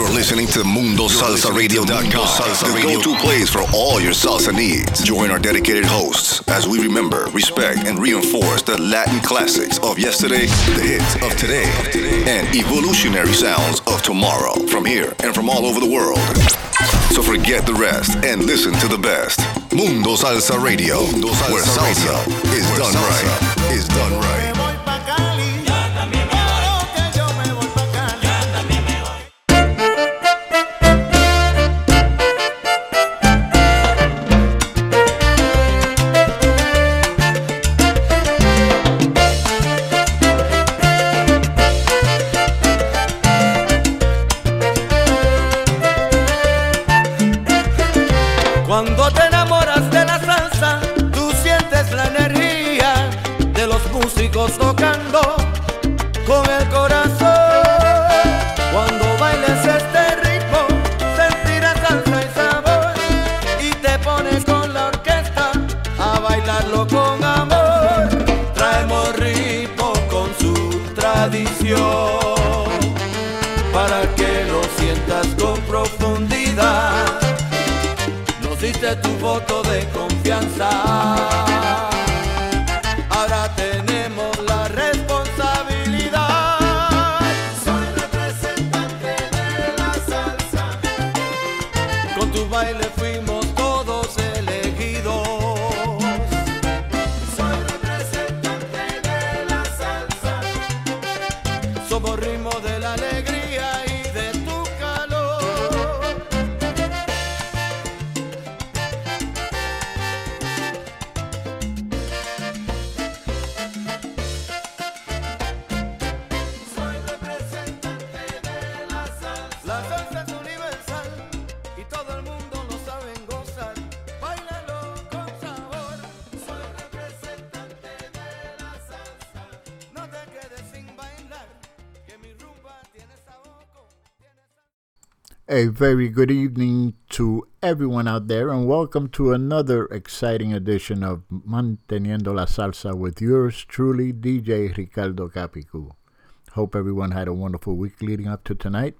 You're listening to MundoSalsaRadio.com, the go-to place for all your salsa needs. Join our dedicated hosts as we remember, respect, and reinforce the Latin classics of yesterday, the hits of today, and evolutionary sounds of tomorrow from here and from all over the world. So forget the rest and listen to the best. Mundo Salsa Radio, where salsa is done right. Is done right. Cuando very good evening to everyone out there, and welcome to another exciting edition of Manteniendo la Salsa with yours truly, DJ Ricardo Capicu. Hope everyone had a wonderful week leading up to tonight.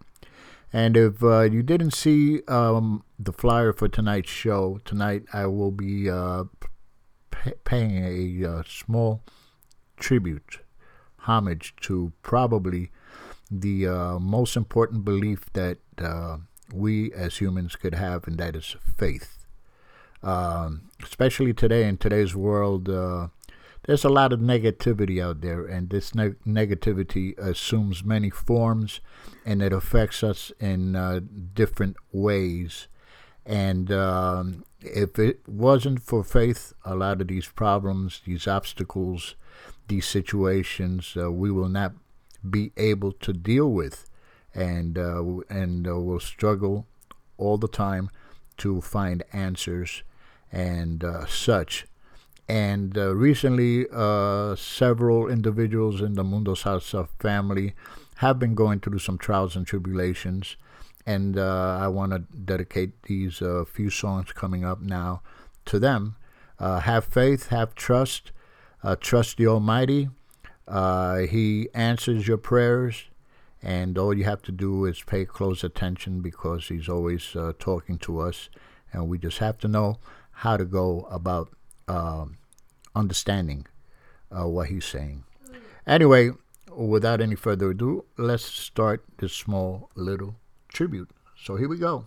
And if uh, you didn't see um, the flyer for tonight's show, tonight I will be uh, p- paying a uh, small tribute, homage to probably the uh, most important belief that uh, we as humans could have, and that is faith. Um, especially today, in today's world, uh, there's a lot of negativity out there, and this neg negativity assumes many forms and it affects us in uh, different ways. And um, if it wasn't for faith, a lot of these problems, these obstacles, these situations, uh, we will not be able to deal with, and uh, and uh, will struggle all the time to find answers and uh, such. And uh, recently, uh, several individuals in the Mundo Salsa family have been going through some trials and tribulations. And uh, I want to dedicate these few songs coming up now to them. Have faith, have trust, trust the Almighty. He answers your prayers, and all you have to do is pay close attention because He's always uh, talking to us, and we just have to know how to go about um understanding uh, what He's saying. Anyway, without any further ado, let's start this small little tribute. So here we go.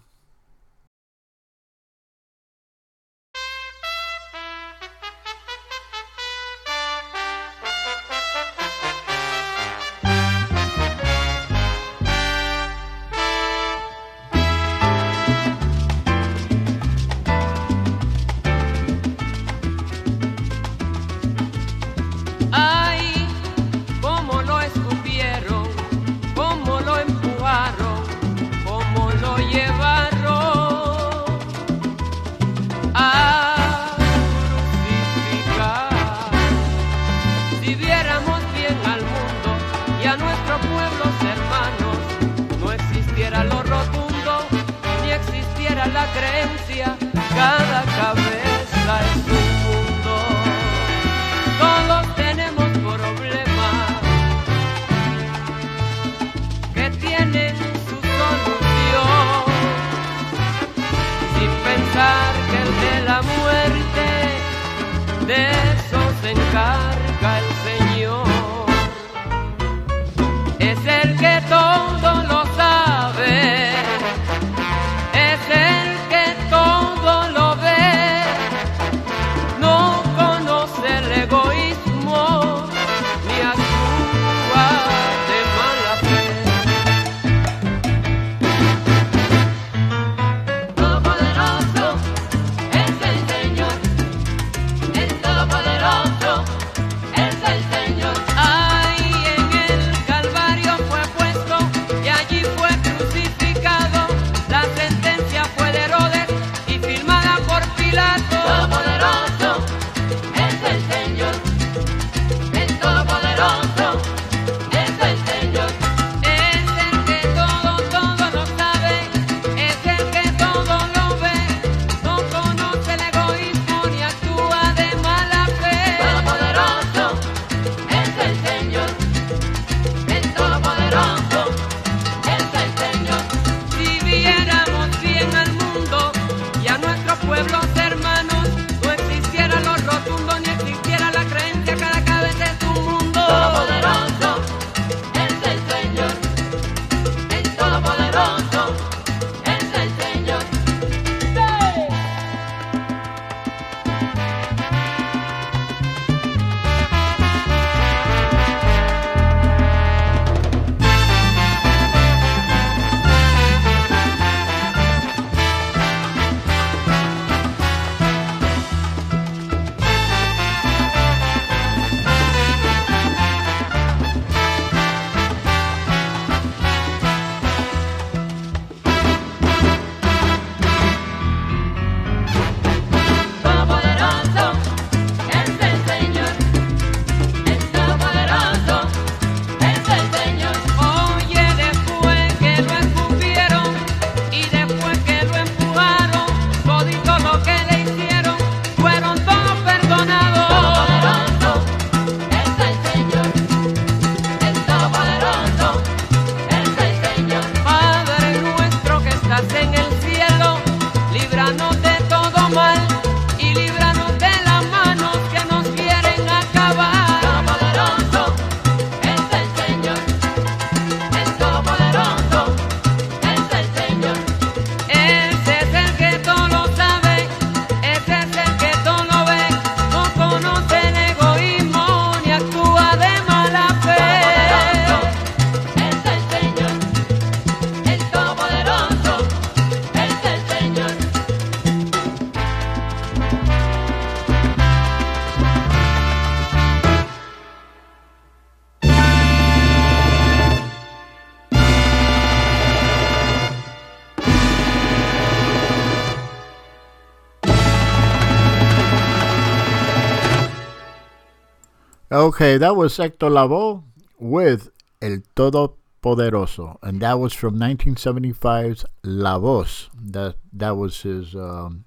Okay, that was Hector Lavoe with El Todopoderoso, and that was from 1975's La Voz. That that was his um,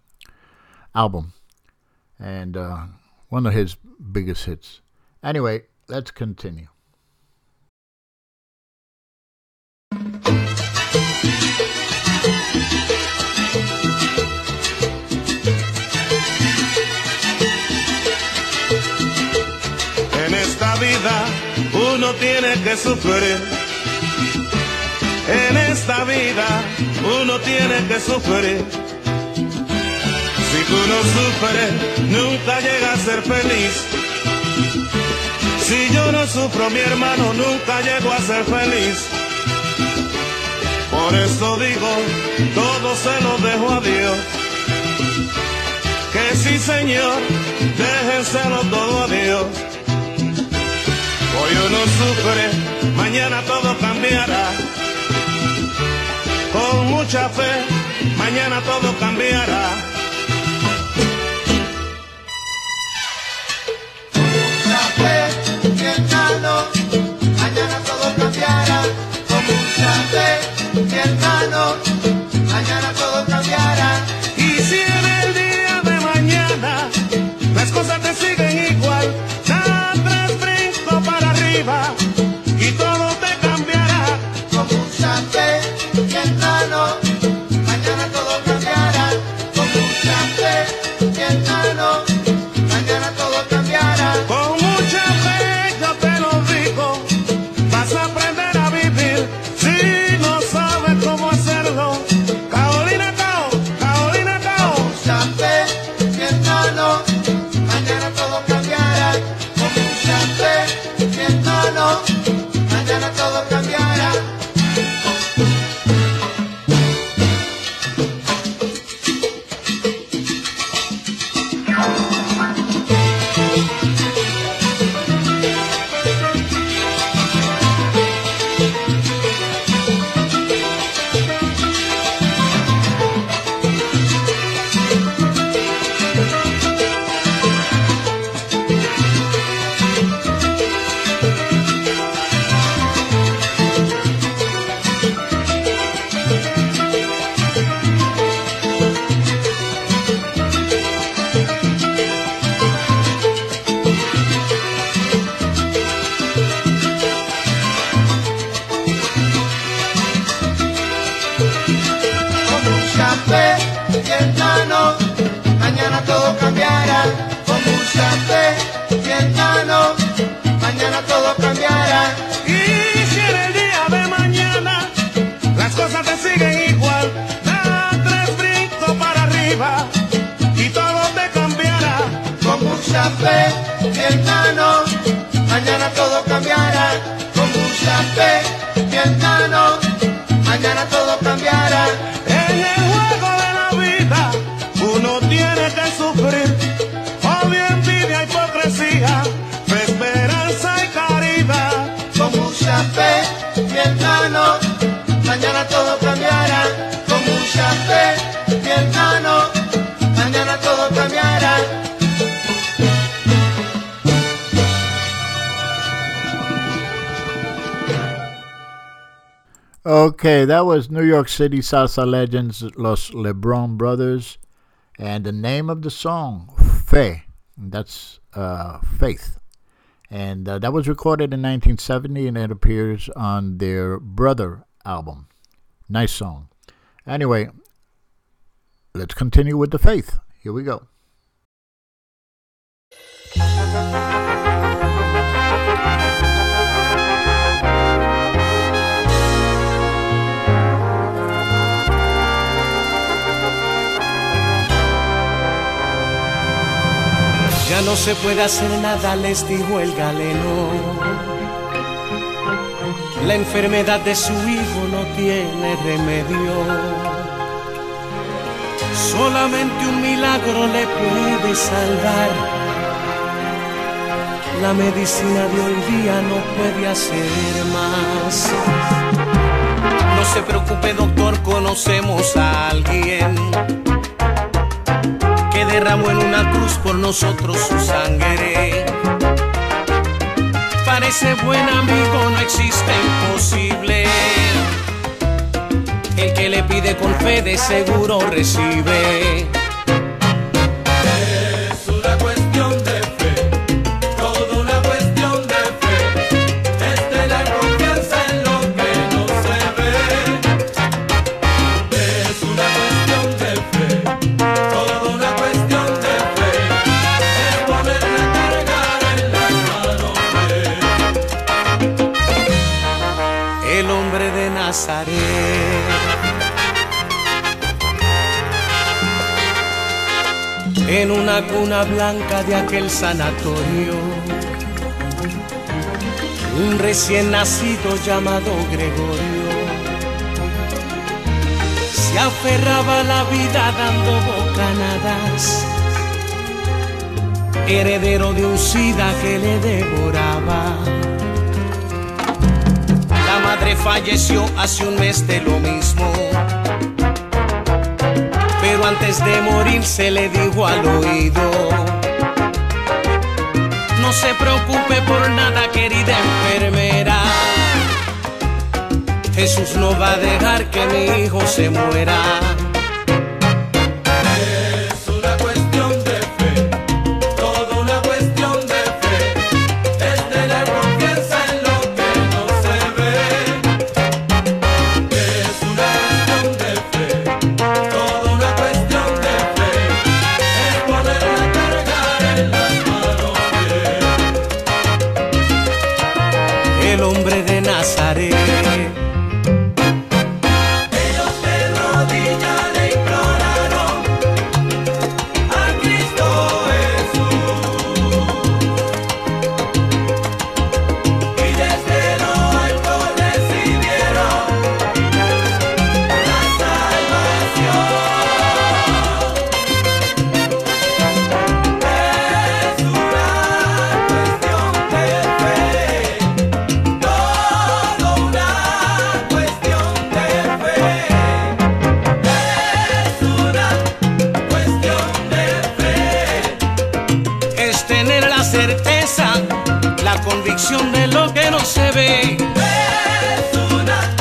album, and uh, one of his biggest hits. Anyway, let's continue. Que sufrir. En esta vida uno tiene que sufrir. Si tú no sufres, nunca llega a ser feliz. Si yo no sufro, mi hermano nunca llego a ser feliz. Por eso digo, todo se lo dejo a Dios. Que sí, Señor, déjenselo todo a Dios. Hoy uno sufre, mañana todo cambiará. Con mucha fe, mañana todo cambiará. Con mucha fe, hermano, mañana todo cambiará. Con mucha fe, mi hermano, mañana todo cambiará. Mañana todo cambiará. Y si en el día de mañana las cosas te siguen igual, da tres brincos para arriba y todo te cambiará. Con mucha fe, Okay, that was New York City salsa legends Los LeBron Brothers, and the name of the song Fe. That's uh, faith, and uh, that was recorded in 1970, and it appears on their Brother album. Nice song. Anyway, let's continue with the faith. Here we go. Ya no se puede hacer nada, les dijo el galeno. La enfermedad de su hijo no tiene remedio. Solamente un milagro le puede salvar. La medicina de hoy día no puede hacer más. No se preocupe, doctor, conocemos a alguien que derramó en una cruz por nosotros su sangre. Parece buen amigo, no existe imposible. El que le pide con fe de seguro recibe. En una cuna blanca de aquel sanatorio, un recién nacido llamado Gregorio. Se aferraba a la vida dando bocanadas, heredero de un sida que le devoraba. La madre falleció hace un mes de lo mismo, pero antes de morir se le dijo al oído. No se preocupe por nada, querida enfermera. Jesús no va a dejar que mi hijo se muera. De lo que no se ve. Es una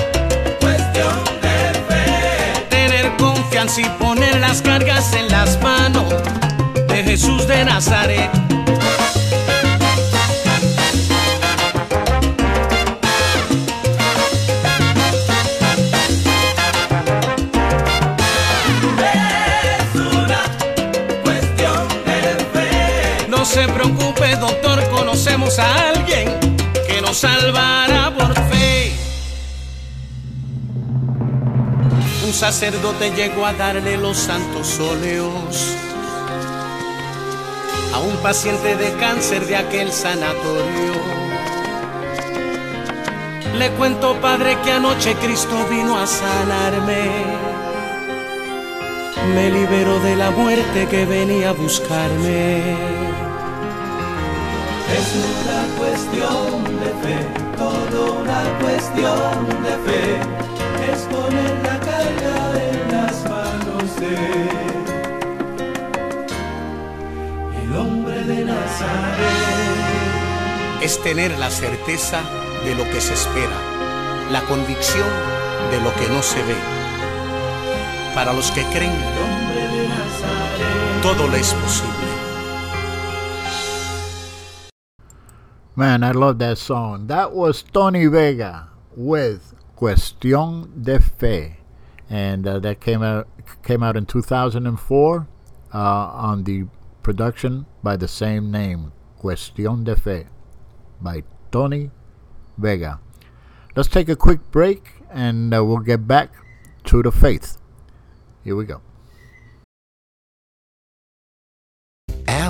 cuestión de fe. Tener confianza y poner las cargas en las manos de Jesús de Nazaret. Conocemos a alguien que nos salvará por fe. Un sacerdote llegó a darle los santos óleos a un paciente de cáncer de aquel sanatorio. Le cuento, padre, que anoche Cristo vino a sanarme. Me liberó de la muerte que venía a buscarme. Fe, todo una cuestión de fe. Es poner la carga en las manos de el hombre de Nazaret. Es tener la certeza de lo que se espera, la convicción de lo que no se ve. Para los que creen, El hombre de Nazaret. todo le es posible. Man, I love that song. That was Tony Vega with Cuestión de Fe, and uh, that came out came out in 2004 uh, on the production by the same name, Cuestión de Fe, by Tony Vega. Let's take a quick break, and uh, we'll get back to the faith. Here we go.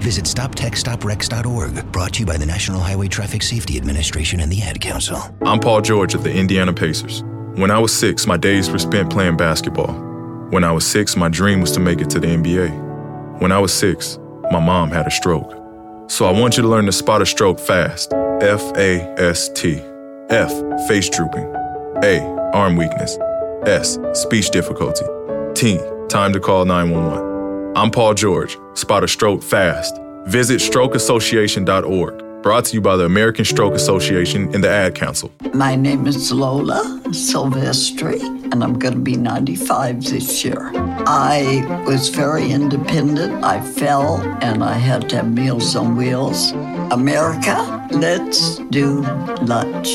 Visit StopTextsStopWrecks.org, brought to you by the National Highway Traffic Safety Administration and the Ad Council. I'm Paul George of the Indiana Pacers. When I was six, my days were spent playing basketball. When I was six, my dream was to make it to the NBA. When I was six, my mom had a stroke. So I want you to learn to spot a stroke fast. F A S T. F, face drooping. A, arm weakness. S, speech difficulty. T, time to call 911. I'm Paul George. Spot a stroke fast. Visit strokeassociation.org. Brought to you by the American Stroke Association and the Ad Council. My name is Lola Silvestri, and I'm going to be 95 this year. I was very independent. I fell and I had to have Meals on Wheels. America, let's do lunch.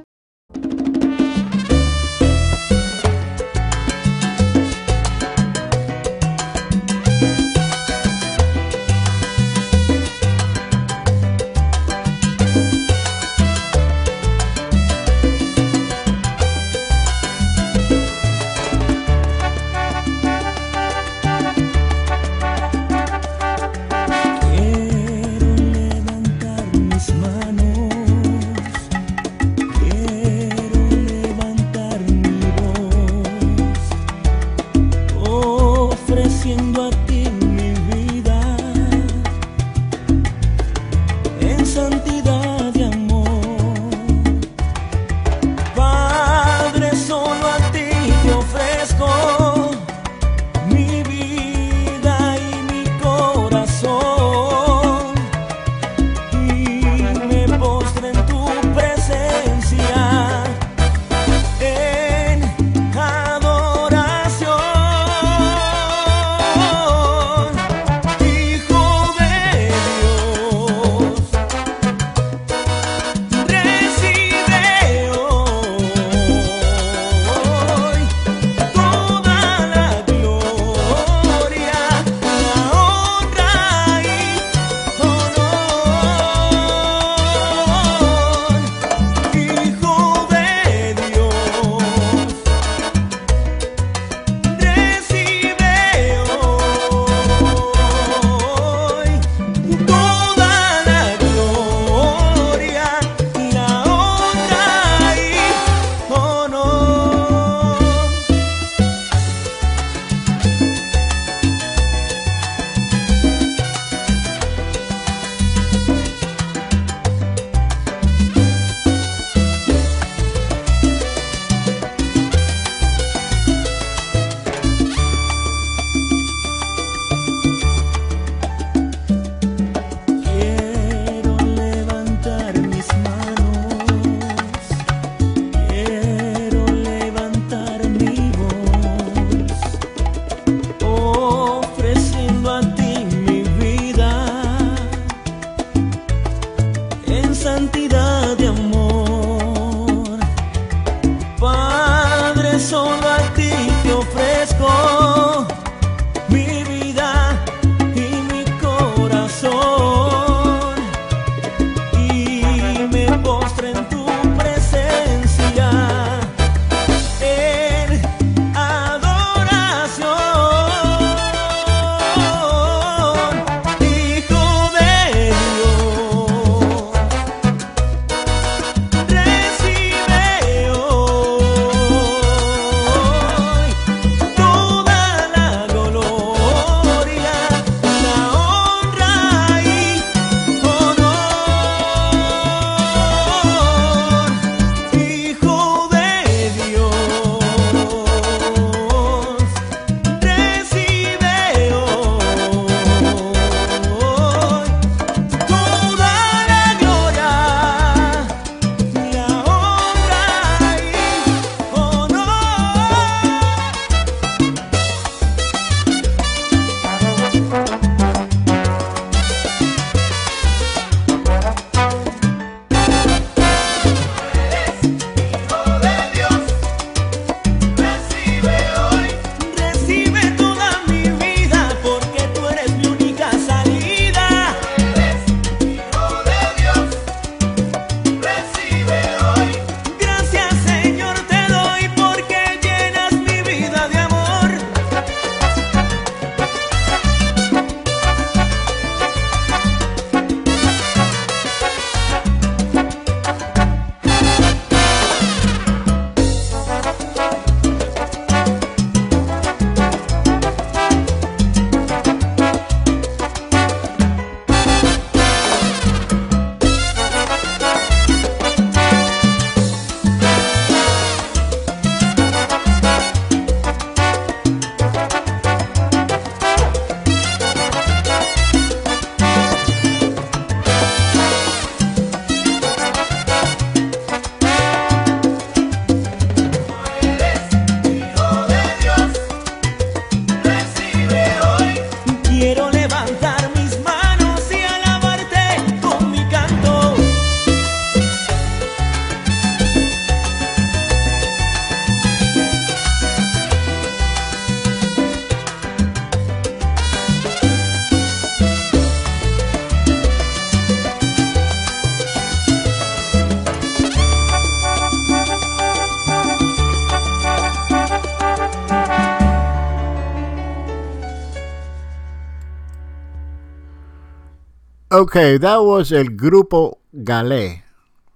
Okay, that was El Grupo Galé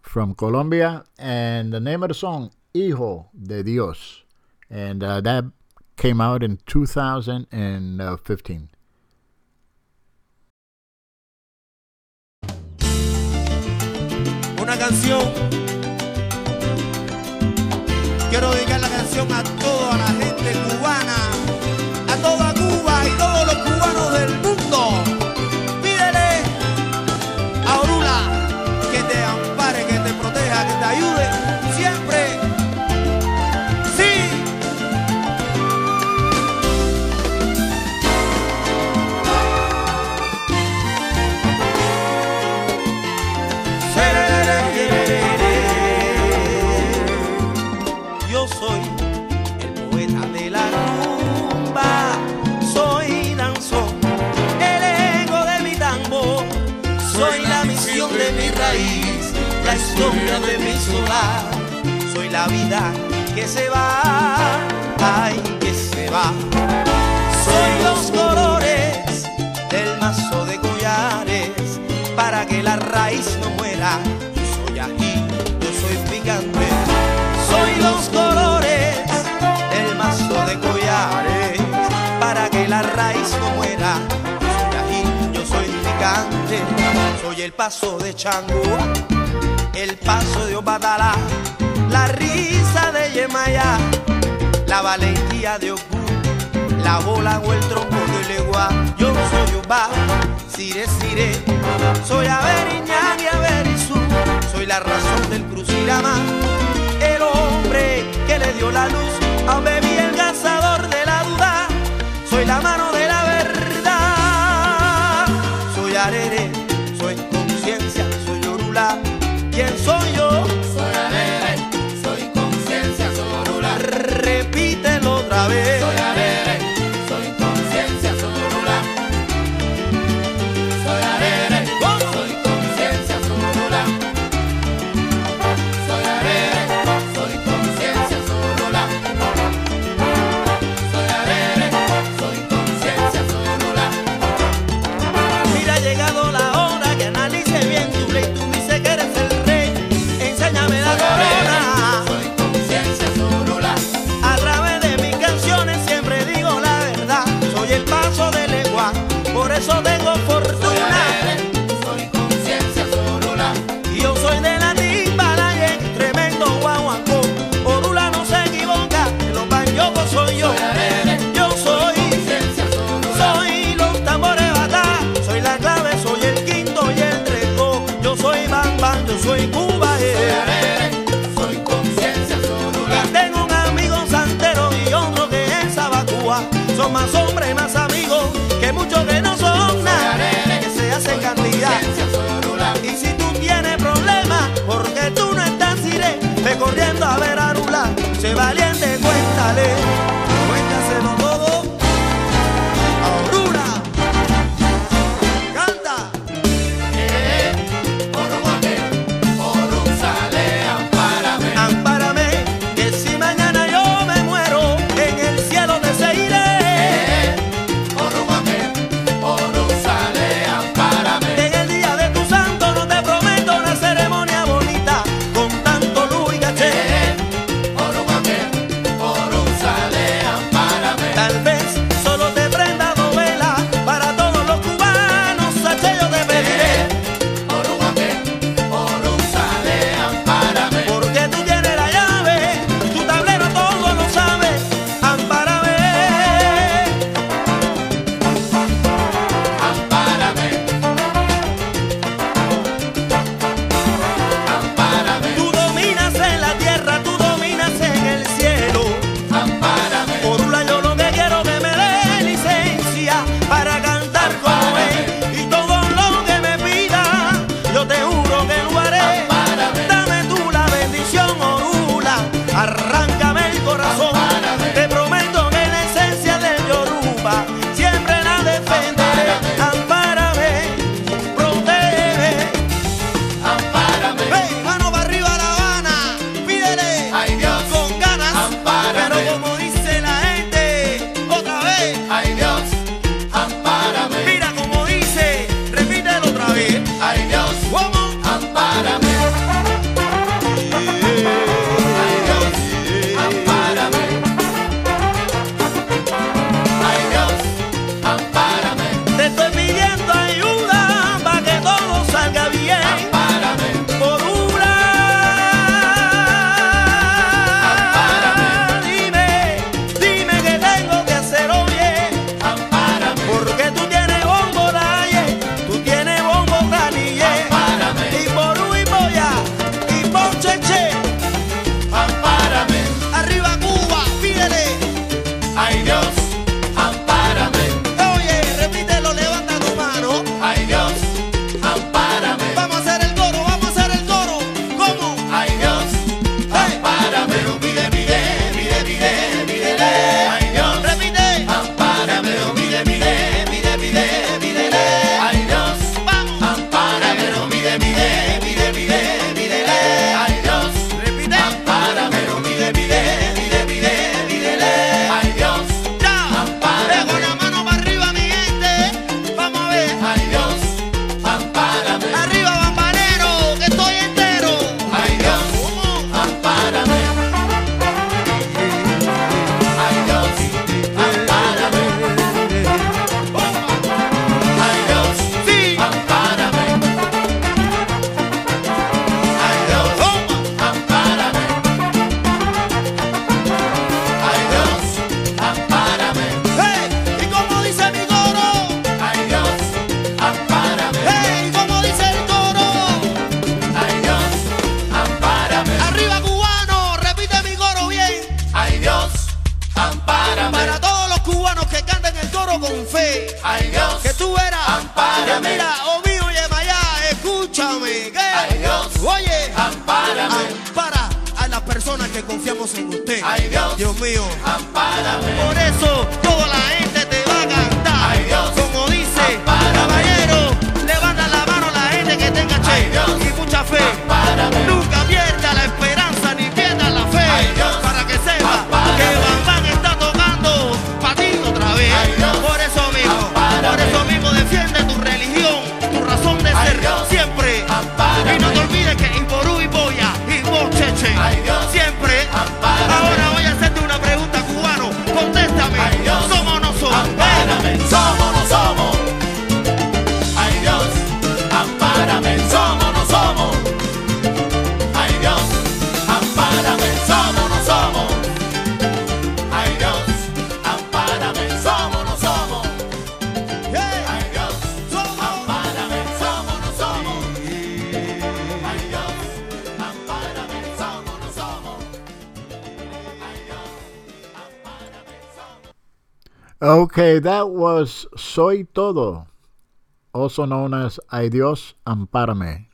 from Colombia, and the name of the song, Hijo de Dios. And uh, that came out in 2015. Una canción. Quiero dedicar la canción a toda la gente cubana, historia de mi solar, soy la vida que se va, ay que se va, soy los colores del mazo de collares para que la raíz no muera. Yo soy ají, yo soy picante, soy los colores del mazo de collares para que la raíz no muera. Yo soy ají, yo soy picante, soy el paso de Chango, el paso de Obatalá, la risa de Yemaya, la valentía de Oku, la bola o el tronco de Legua. Yo soy Oba, Sire Sire, soy Averiñán y Averizú, soy la razón del Crucirama, el hombre que le dio la luz. A Bebi el cazador de la duda, soy la mano de la verdad, soy Arere, vez. Más hombres, más amigos que muchos que no son nada, que se hacen cantidad. Y si tú tienes problemas, porque tú no estás iré, ve corriendo a ver Okay, that was Soy Todo, also known as Ay Dios Ampárame,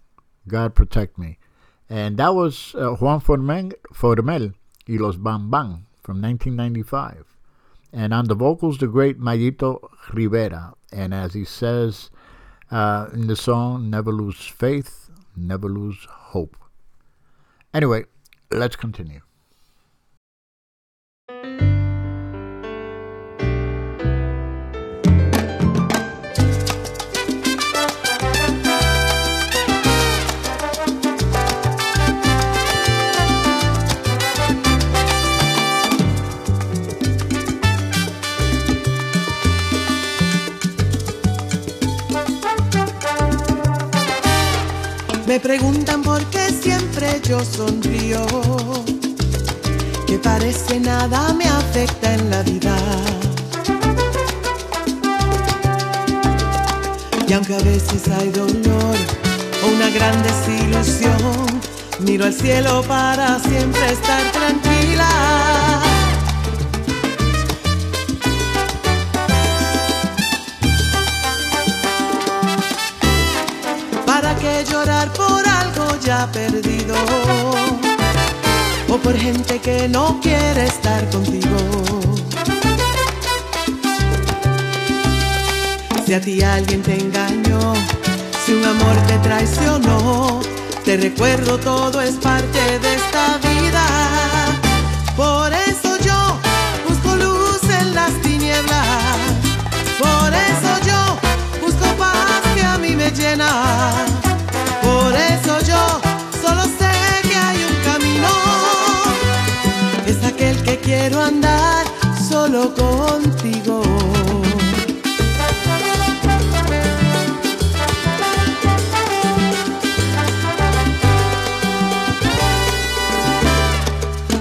God Protect Me. And that was uh, Juan Formell, Formell y Los Van Van from 1995. And on the vocals, the great Mayito Rivera. And as he says uh, in the song, never lose faith, never lose hope. Anyway, let's continue. Me preguntan por qué siempre yo sonrío, que parece nada me afecta en la vida. Y aunque a veces hay dolor o una gran desilusión, miro al cielo para siempre estar tranquila. ¿Para qué llorar por algo ya perdido? O por gente que no quiere estar contigo. Si a ti alguien te engañó, si un amor te traicionó, te recuerdo todo es parte de esta vida. Por eso yo busco luz en las tinieblas. Por eso yo busco paz que a mí me llena. Quiero andar solo contigo.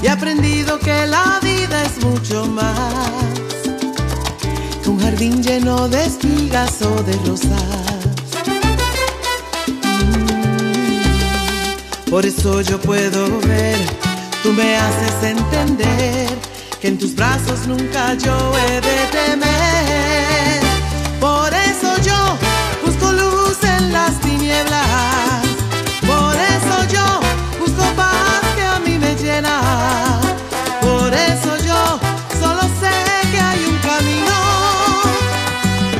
He aprendido que la vida es mucho más que un jardín lleno de espigas o de rosas. Por eso yo puedo ver, tú me haces entender que en tus brazos nunca yo he de temer. Por eso yo busco luz en las tinieblas. Por eso yo busco paz que a mí me llena. Por eso yo solo sé que hay un camino.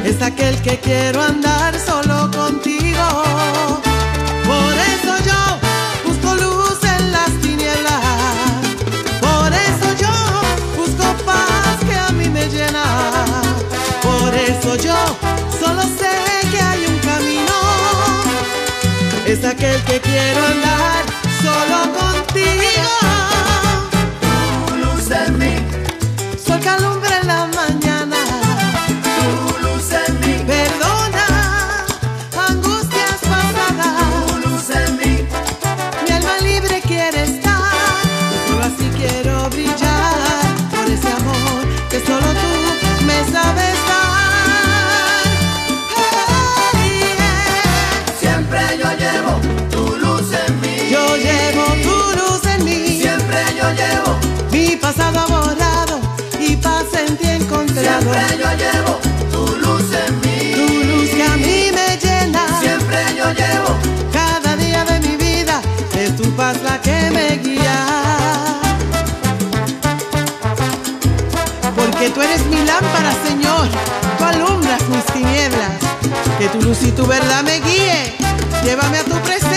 Es aquel que quiero andar solo contigo. Por eso yo Por eso yo solo sé que hay un camino. Es aquel que quiero andar solo contigo. Tu luz en mí, Sol que pasado borrado y paz en ti encontrado. Siempre yo llevo tu luz en mí. Tu luz que a mí me llena. Siempre yo llevo cada día de mi vida. Es tu paz la que me guía. Porque tú eres mi lámpara, Señor. Tú alumbras mis tinieblas. Que tu luz y tu verdad me guíe. Llévame a tu presencia.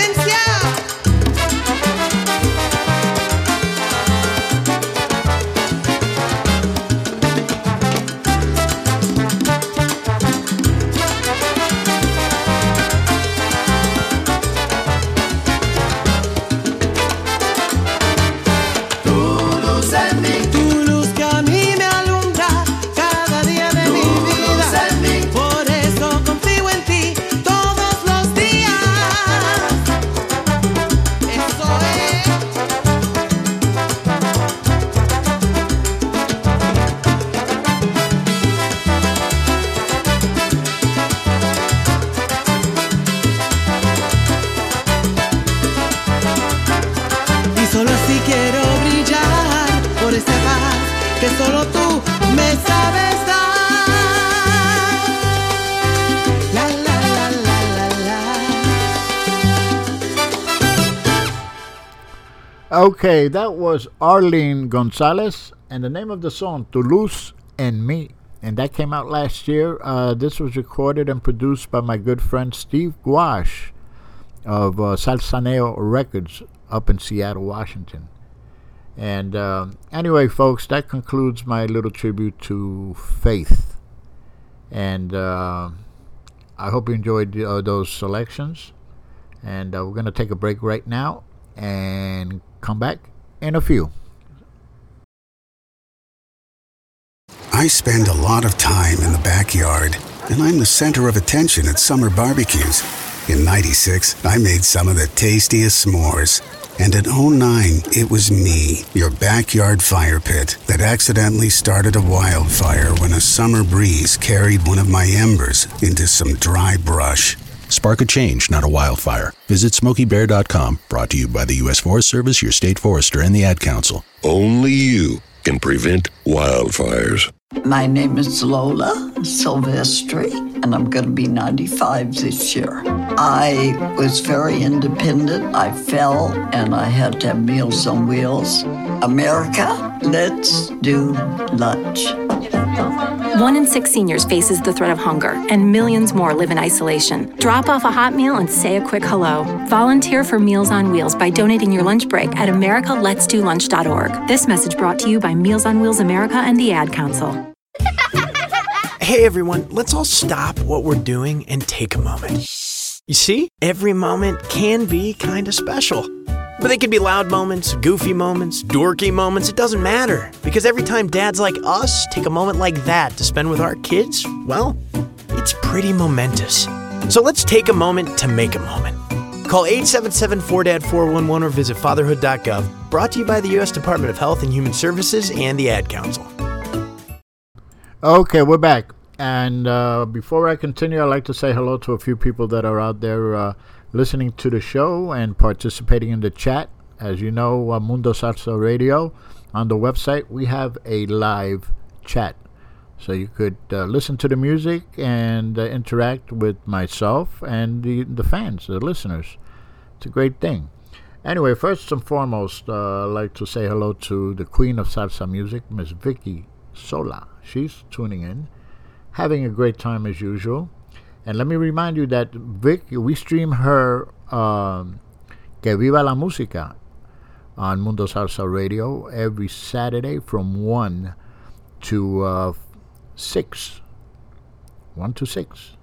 Okay, that was Arlene Gonzalez, and the name of the song, Toulouse and Me. And that came out last year. Uh, this was recorded and produced by my good friend Steve Gouache of uh, Salsaneo Records up in Seattle, Washington. And uh, anyway, folks, that concludes my little tribute to Faith. And uh, I hope you enjoyed uh, those selections. And uh, we're going to take a break right now and come back in a few. I spend a lot of time in the backyard, and I'm the center of attention at summer barbecues. In 96, I made some of the tastiest s'mores. And in 09, it was me, your backyard fire pit, that accidentally started a wildfire when a summer breeze carried one of my embers into some dry brush. Spark a change, not a wildfire. Visit SmokeyBear.com, brought to you by the U.S. Forest Service, your state forester, and the Ad Council. Only you can prevent wildfires. My name is Lola Silvestri, and I'm going to be 95 this year. I was very independent. I fell and I had to have Meals on Wheels. America, let's do lunch. One in six seniors faces the threat of hunger, and millions more live in isolation. Drop off a hot meal and say a quick hello. Volunteer for Meals on Wheels by donating your lunch break at americaletsdolunch.org. This message brought to you by Meals on Wheels America and the Ad Council. Hey everyone, let's all stop what we're doing and take a moment. You see, every moment can be kind of special. But they can be loud moments, goofy moments, dorky moments, it doesn't matter. Because every time dads like us take a moment like that to spend with our kids, well, it's pretty momentous. So let's take a moment to make a moment. Call 877 4DAD 411 or visit fatherhood.gov. Brought to you by the U.S. Department of Health and Human Services and the Ad Council. Okay, we're back. And uh, before I continue, I'd like to say hello to a few people that are out there uh, listening to the show and participating in the chat. As you know, uh, Mundo Salsa Radio on the website, we have a live chat. So you could uh, listen to the music and uh, interact with myself and the, the fans, the listeners. It's a great thing. Anyway, first and foremost, uh, I'd like to say hello to the queen of salsa music, Miss Vicky Sola. She's tuning in, having a great time as usual. And let me remind you that Vic, we stream her um, Que Viva la Música on Mundo Salsa Radio every Saturday from 1 to uh, 6. 1 to 6.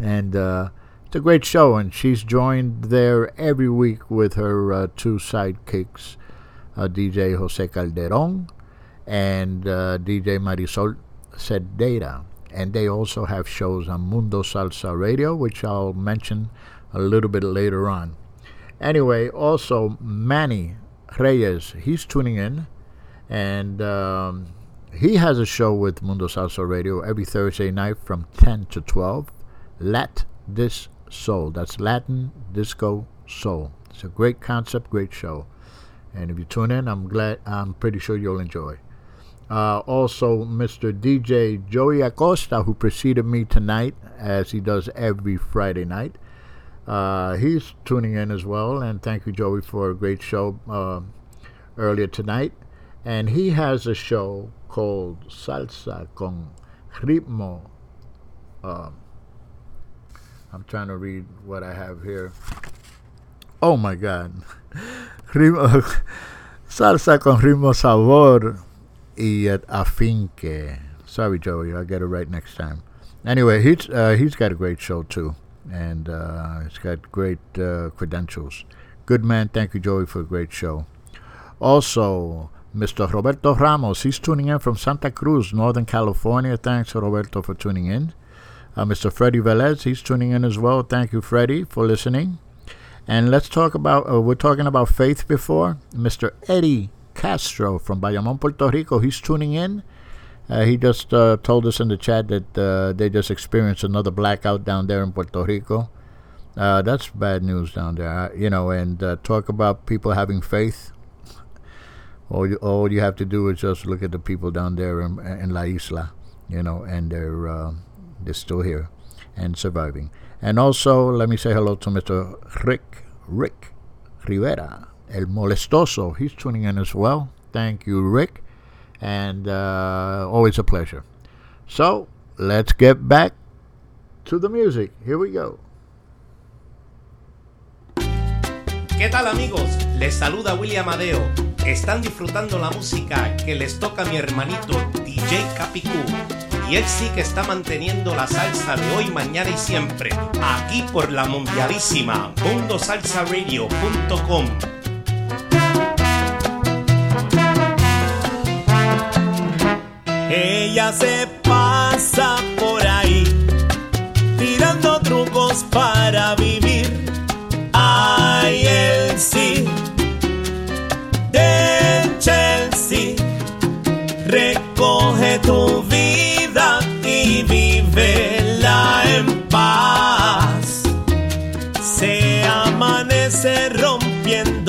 And uh, it's a great show, and she's joined there every week with her uh, two sidekicks, uh, DJ Jose Calderon and uh, DJ Marisol Cedera. And they also have shows on Mundo Salsa Radio, which I'll mention a little bit later on. Anyway, also Manny Reyes, he's tuning in, and um, he has a show with Mundo Salsa Radio every Thursday night from 10 to 12. Lat This Soul. That's Latin Disco Soul. It's a great concept, great show. And if you tune in, I'm glad, I'm pretty sure you'll enjoy. Uh, also, Mr. DJ Joey Acosta, who preceded me tonight, as he does every Friday night. Uh, he's tuning in as well, and thank you, Joey, for a great show uh, earlier tonight. And he has a show called Salsa con Ritmo. Um, I'm trying to read what I have here. Oh my God. Salsa con ritmo sabor y afinque. Sorry, Joey, I'll get it right next time. Anyway, he's uh, he's got a great show too, and uh, he's got great uh, credentials. Good man. Thank you, Joey, for a great show. Also, Mr. Roberto Ramos, he's tuning in from Santa Cruz, Northern California. Thanks, Roberto, for tuning in. Uh, Mr. Freddie Velez, he's tuning in as well. Thank you, Freddie, for listening. And let's talk about, uh, we're talking about faith before. Mr. Eddie Castro from Bayamon, Puerto Rico, he's tuning in. Uh, he just uh, told us in the chat that uh, they just experienced another blackout down there in Puerto Rico. Uh, that's bad news down there, you know. And uh, talk about people having faith. All you, all you have to do is just look at the people down there in, in La Isla, you know, and they're uh, they're still here and surviving. And also, let me say hello to Mr. Rick Rick Rivera, El Molestoso. He's tuning in as well. Thank you, Rick, and uh, always a pleasure. So let's get back to the music. Here we go. ¿Qué tal amigos? Les saluda William Adeo. Están disfrutando la música que les toca mi hermanito DJ Capicú. Y él sí que está manteniendo la salsa de hoy, mañana y siempre. Aquí por la mundialísima mundosalsaradio.com. Ella se pasa por ahí, tirando trucos para vivir. Ay, él sí, de Chelsea, recoge tu vida y vívela en paz. Se amanece rompiendo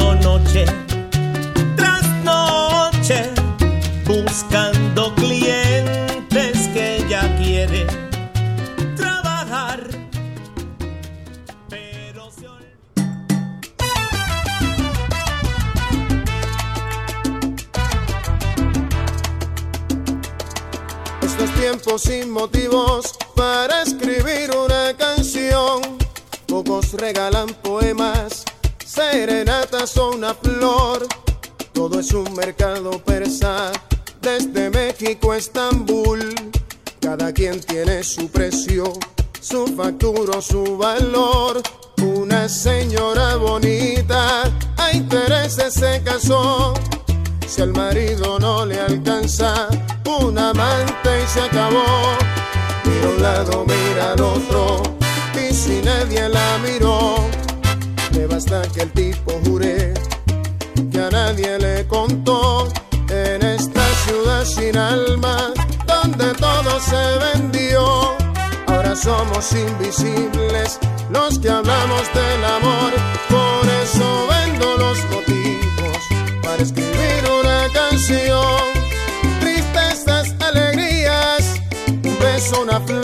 Sin motivos para escribir una canción. Pocos regalan poemas, serenatas o una flor. Todo es un mercado persa, desde México a Estambul. Cada quien tiene su precio, su factura su valor. Una señora bonita a intereses se casó. Si al marido no le alcanza un amante y se acabó. Mira un lado, mira al otro, y si nadie la miró, le basta que el tipo jure que a nadie le contó. En esta ciudad sin alma, donde todo se vendió, ahora somos invisibles los que hablamos del amor. Por eso vendo los motivos para escribir una Tristezas, alegrías, un beso, una flor.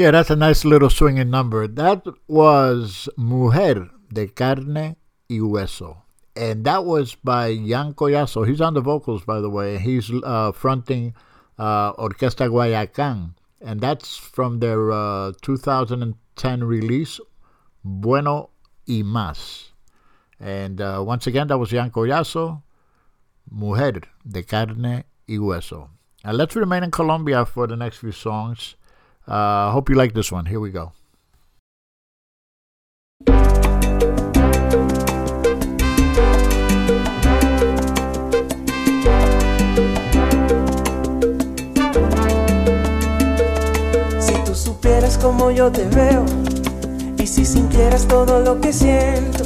Yeah, that's a nice little swinging number. That was Mujer de Carne y Hueso. And that was by Jan Collazo. He's on the vocals, by the way. He's uh, fronting uh, Orquesta Guayacán. And that's from their uh, 2010 release, Bueno y Más. And uh, once again, that was Jan Collazo, Mujer de Carne y Hueso. And let's remain in Colombia for the next few songs. Uh, hope you like this one. Here we go. Si tú supieras cómo yo te veo y si sintieras todo lo que siento,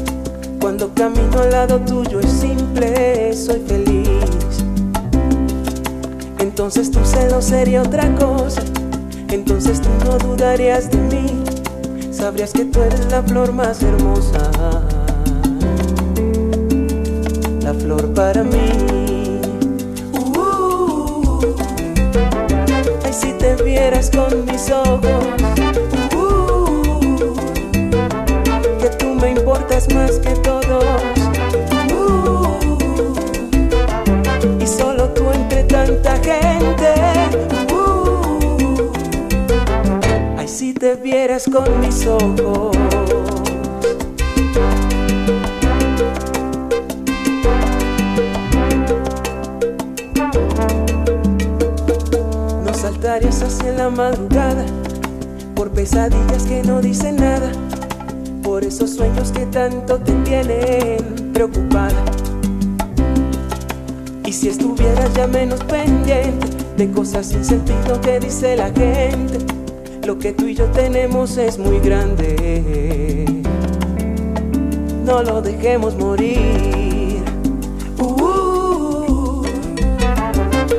cuando camino al lado tuyo es simple, soy feliz. Entonces tu celo sería otra cosa, entonces tú no dudarías de mí, sabrías que tú eres la flor más hermosa, la flor para mí. Uh, ay, si te vieras con mis ojos, uh, que tú me importas más que todos. uh, y solo tú entre tanta gente. Si te vieras con mis ojos. No saltarías hacia la madrugada por pesadillas que no dicen nada, por esos sueños que tanto te tienen preocupada. Y si estuvieras ya menos pendiente de cosas sin sentido que dice la gente, lo que tú y yo tenemos es muy grande. No lo dejemos morir. Uh,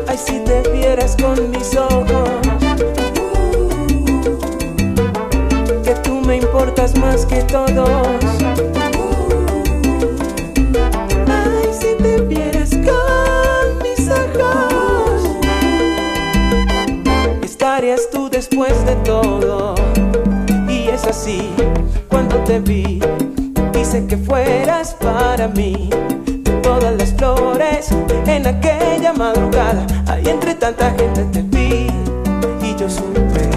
ay, si te vieras con mis ojos, uh, que tú me importas más que todos. Después de todo. Y es así, cuando te vi, quise que fueras para mí. De todas las flores en aquella madrugada, ahí entre tanta gente te vi. Y yo supe,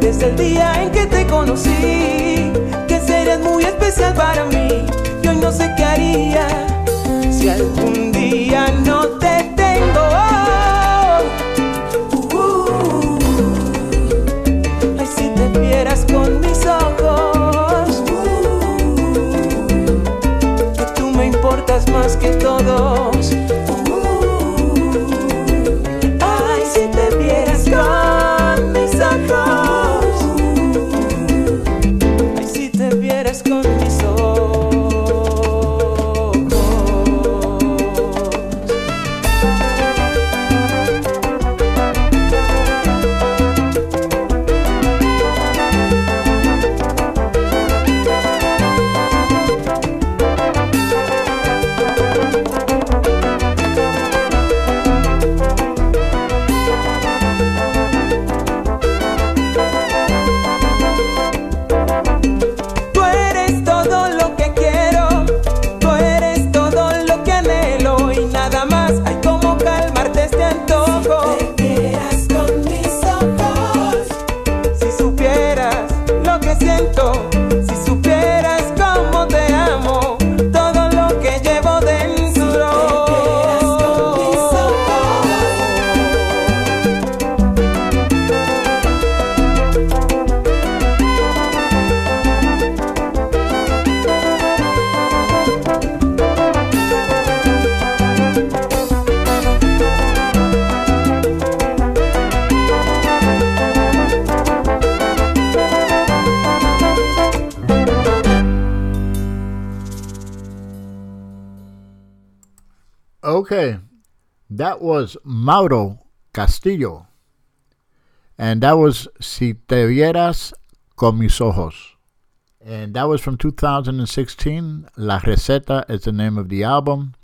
desde el día en que te conocí, que serías muy especial para mí. Y hoy no sé qué haría si algún importas más que todos. Was Mauro Castillo. And that was Si Te Vieras con Mis Ojos. And that was from 2016. La Receta is the name of the album.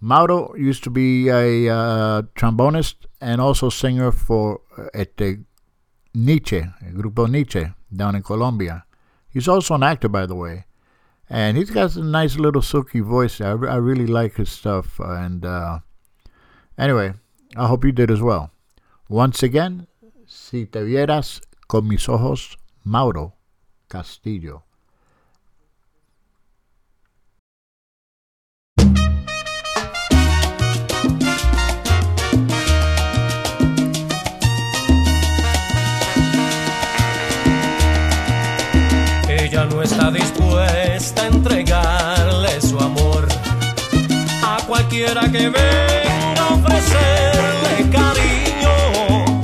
Mauro used to be a uh, trombonist and also singer for uh, este Niche, Grupo Niche, down in Colombia. He's also an actor, by the way. And he's got a nice little silky voice. I, I really like his stuff. And uh, anyway, I hope you did as well. Once again, si te vieras con mis ojos, Mauro Castillo. Ella no está dispuesta a entregarle su amor a cualquiera que a ofrecerle cariño,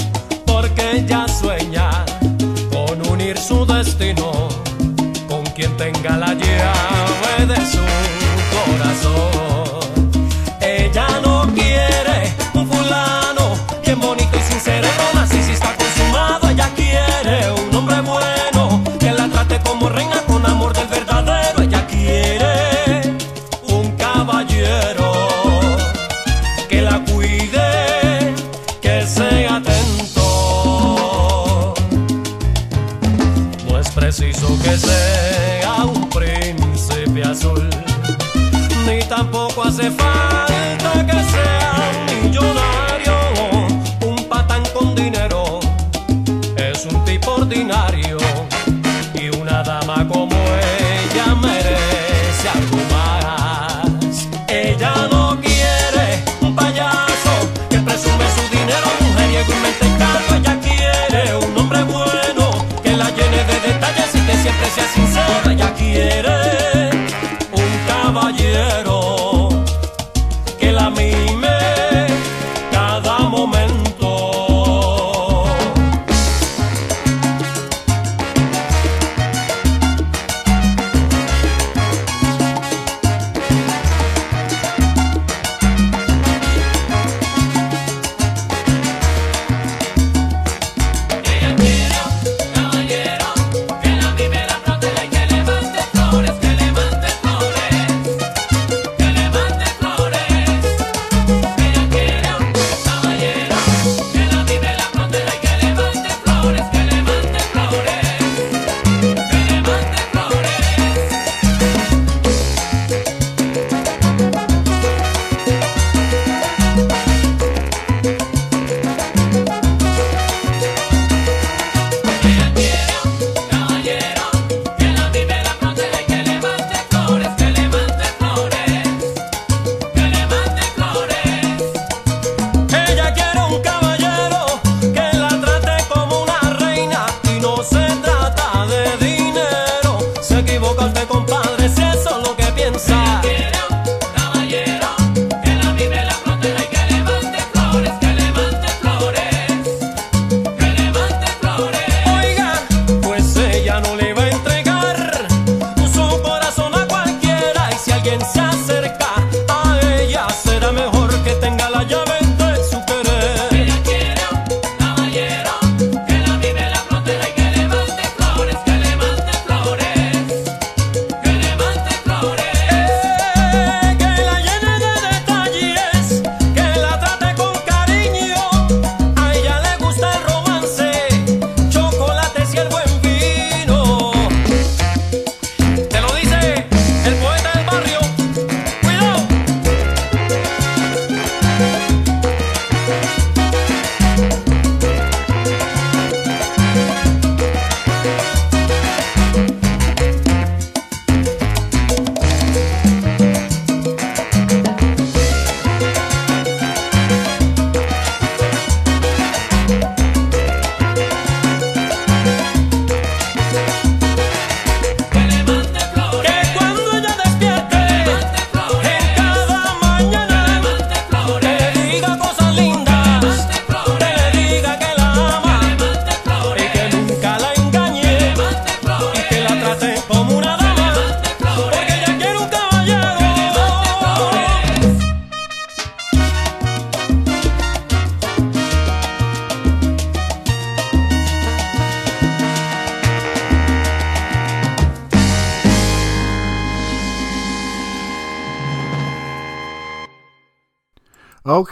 porque ella sueña con unir su destino con quien tenga la llave de su corazón.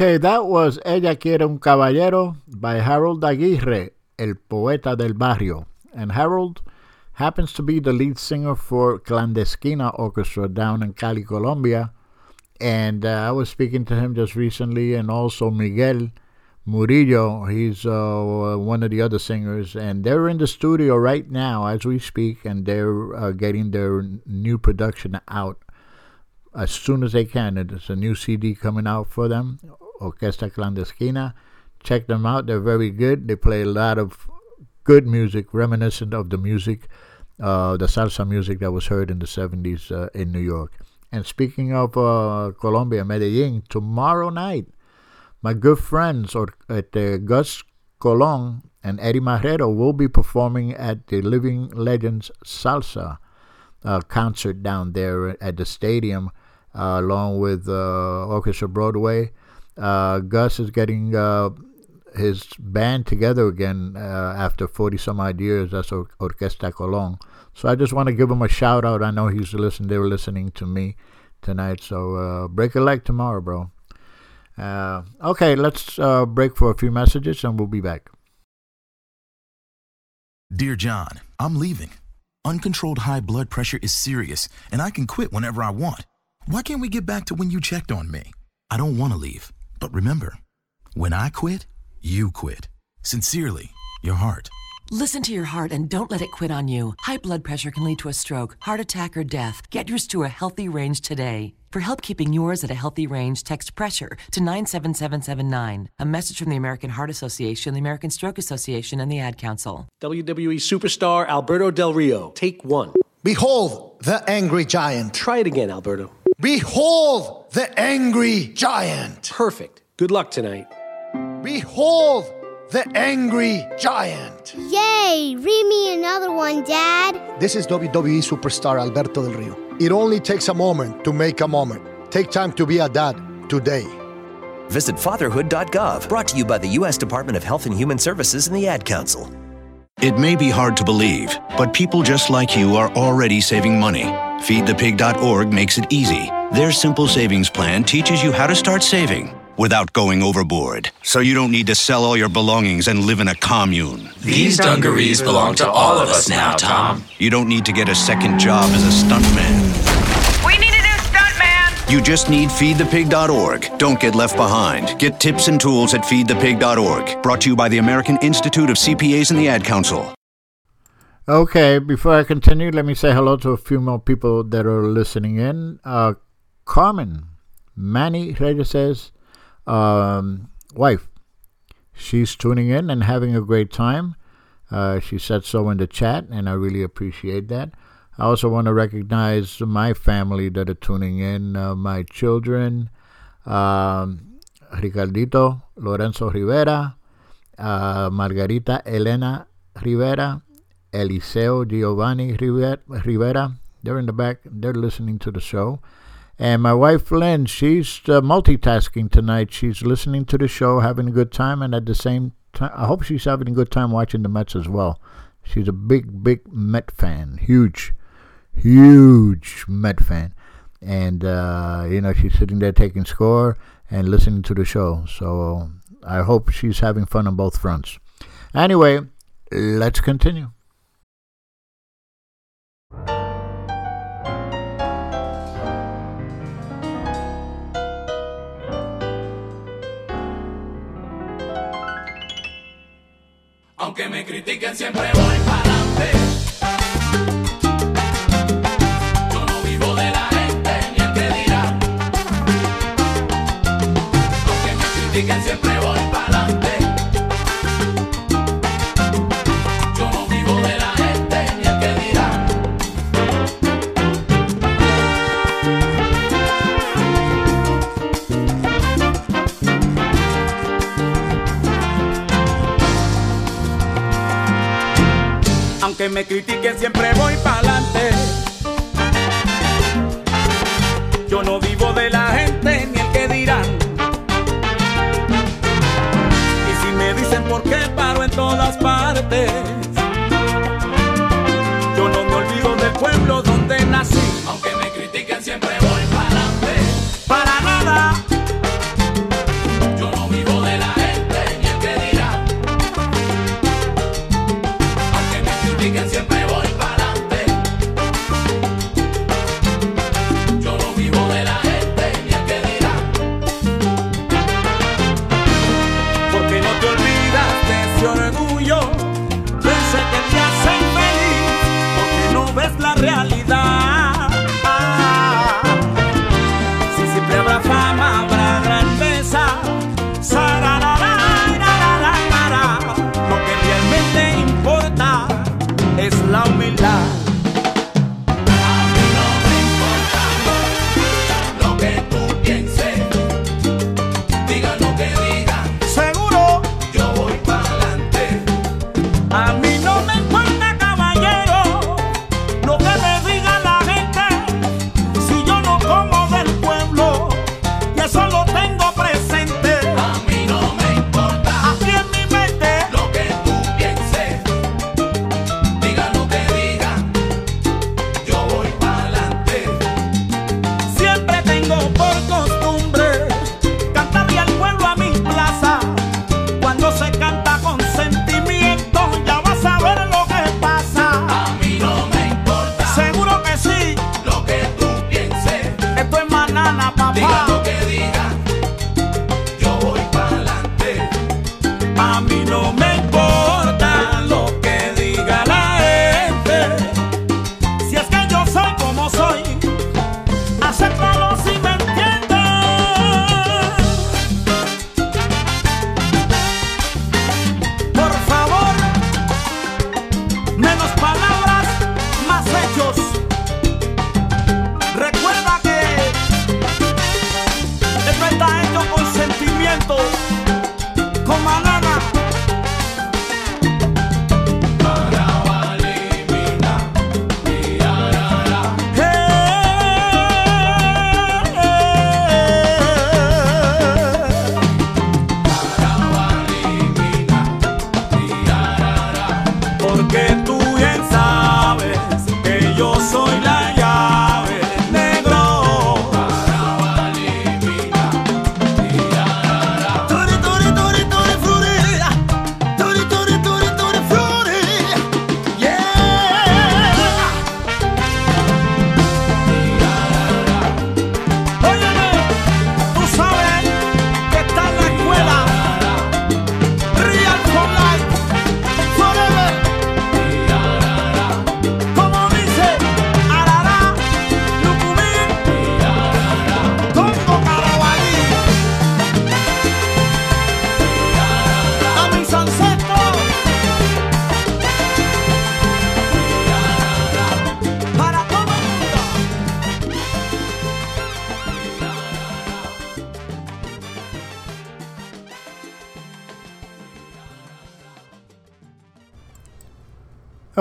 Okay, that was Ella Quiere un Caballero by Harold Aguirre, El Poeta del Barrio. And Harold happens to be the lead singer for Clandestina Orchestra down in Cali, Colombia. And uh, I was speaking to him just recently, and also Miguel Murillo. He's uh, one of the other singers, and they're in the studio right now as we speak, and they're uh, getting their new production out as soon as they can. There's a new CD coming out for them, Orquesta Clandestina. Check them out; they're very good. They play a lot of good music, reminiscent of the music, uh, the salsa music that was heard in the 70s uh, in New York. And speaking of uh, Colombia, Medellin, tomorrow night, my good friends or at Gus Colon and Eddie Marrero will be performing at the Living Legends Salsa uh, concert down there at the stadium, uh, along with uh, Orchestra Broadway. Uh, Gus is getting uh, his band together again after 40 some odd years. That's Or- Orquesta Colon. So I just want to give him a shout out. I know he's listening. They were listening to me tonight. So break a leg tomorrow, bro. Uh, okay, let's uh, break for a few messages and we'll be back. Dear John, I'm leaving. Uncontrolled high blood pressure is serious, and I can quit whenever I want. Why can't we get back to when you checked on me? I don't want to leave, but remember, when I quit, you quit. Sincerely, your heart. Listen to your heart and don't let it quit on you. High blood pressure can lead to a stroke, heart attack, or death. Get yours to a healthy range today. For help keeping yours at a healthy range, text pressure to 97779. A message from the American Heart Association, the American Stroke Association, and the Ad Council. WWE superstar Alberto Del Rio. Take one. Behold the angry giant. Try it again, Alberto. Behold the angry giant. Perfect. Good luck tonight. Behold the angry giant. Yay! Read me another one, Dad. This is WWE superstar Alberto Del Rio. It only takes a moment to make a moment. Take time to be a dad today. Visit fatherhood.gov, brought to you by the U.S. Department of Health and Human Services and the Ad Council. It may be hard to believe, but people just like you are already saving money. FeedThePig.org makes it easy. Their simple savings plan teaches you how to start saving without going overboard. So you don't need to sell all your belongings and live in a commune. These dungarees belong to all of us now, Tom. You don't need to get a second job as a stuntman. We need a new stuntman! You just need feedthepig.org. Don't get left behind. Get tips and tools at feedthepig.org. Brought to you by the American Institute of CPAs and the Ad Council. Okay, before I continue, let me say hello to a few more people that are listening in. Uh, Carmen, Manny Reyes says, um, wife. She's tuning in and having a great time. Uh, she said so in the chat, and I really appreciate that. I also want to recognize my family that are tuning in, uh, my children, um, Ricardito Lorenzo Rivera, uh, Margarita Elena Rivera, Eliseo Giovanni Rivera. They're in the back, they're listening to the show. And my wife Lynn, she's uh, multitasking tonight. She's listening to the show, having a good time, and at the same time, I hope she's having a good time watching the Mets as well. She's a big, big Met fan, huge, huge Met fan, and uh, you know she's sitting there taking score and listening to the show. So I hope she's having fun on both fronts. Anyway, let's continue. Aunque me critiquen siempre voy para adelante. Yo Aunque me critiquen siempre voy pa'lante. Yo no vivo de la gente ni el que dirán. Y si me dicen por qué paro en todas partes. Yo no me olvido del pueblo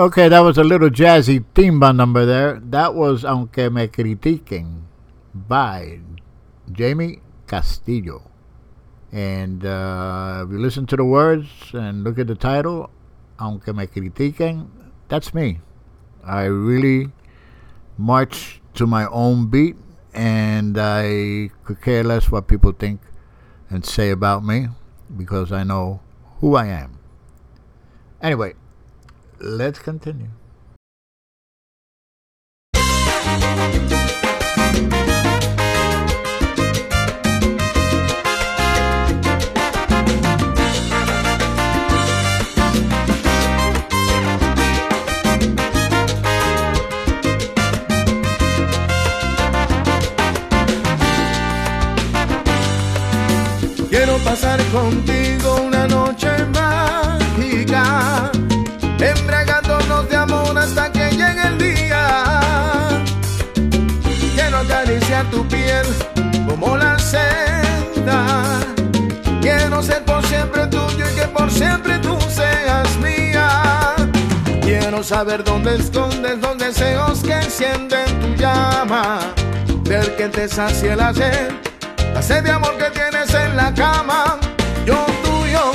Okay, that was a little jazzy timba number there. That was Aunque Me Critiquen by Jamie Castillo. And uh, if you listen to the words and look at the title, Aunque Me Critiquen, that's me. I really march to my own beat and I could care less what people think and say about me because I know who I am. Anyway, let's continue. Quiero pasar contigo Ser por siempre tuyo y que por siempre tú seas mía. Quiero saber dónde escondes los deseos que encienden tu llama. Ver que te sacia el ayer, la sed de amor que tienes en la cama. Yo tuyo,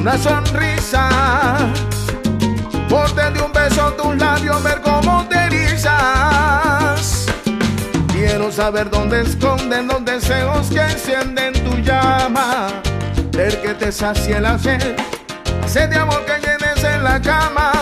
una sonrisa, por de un beso tus labios, ver cómo te erizas. Quiero saber dónde esconden los deseos que encienden tu llama, ver que te sacia el hacer, sed de amor que llenes en la cama.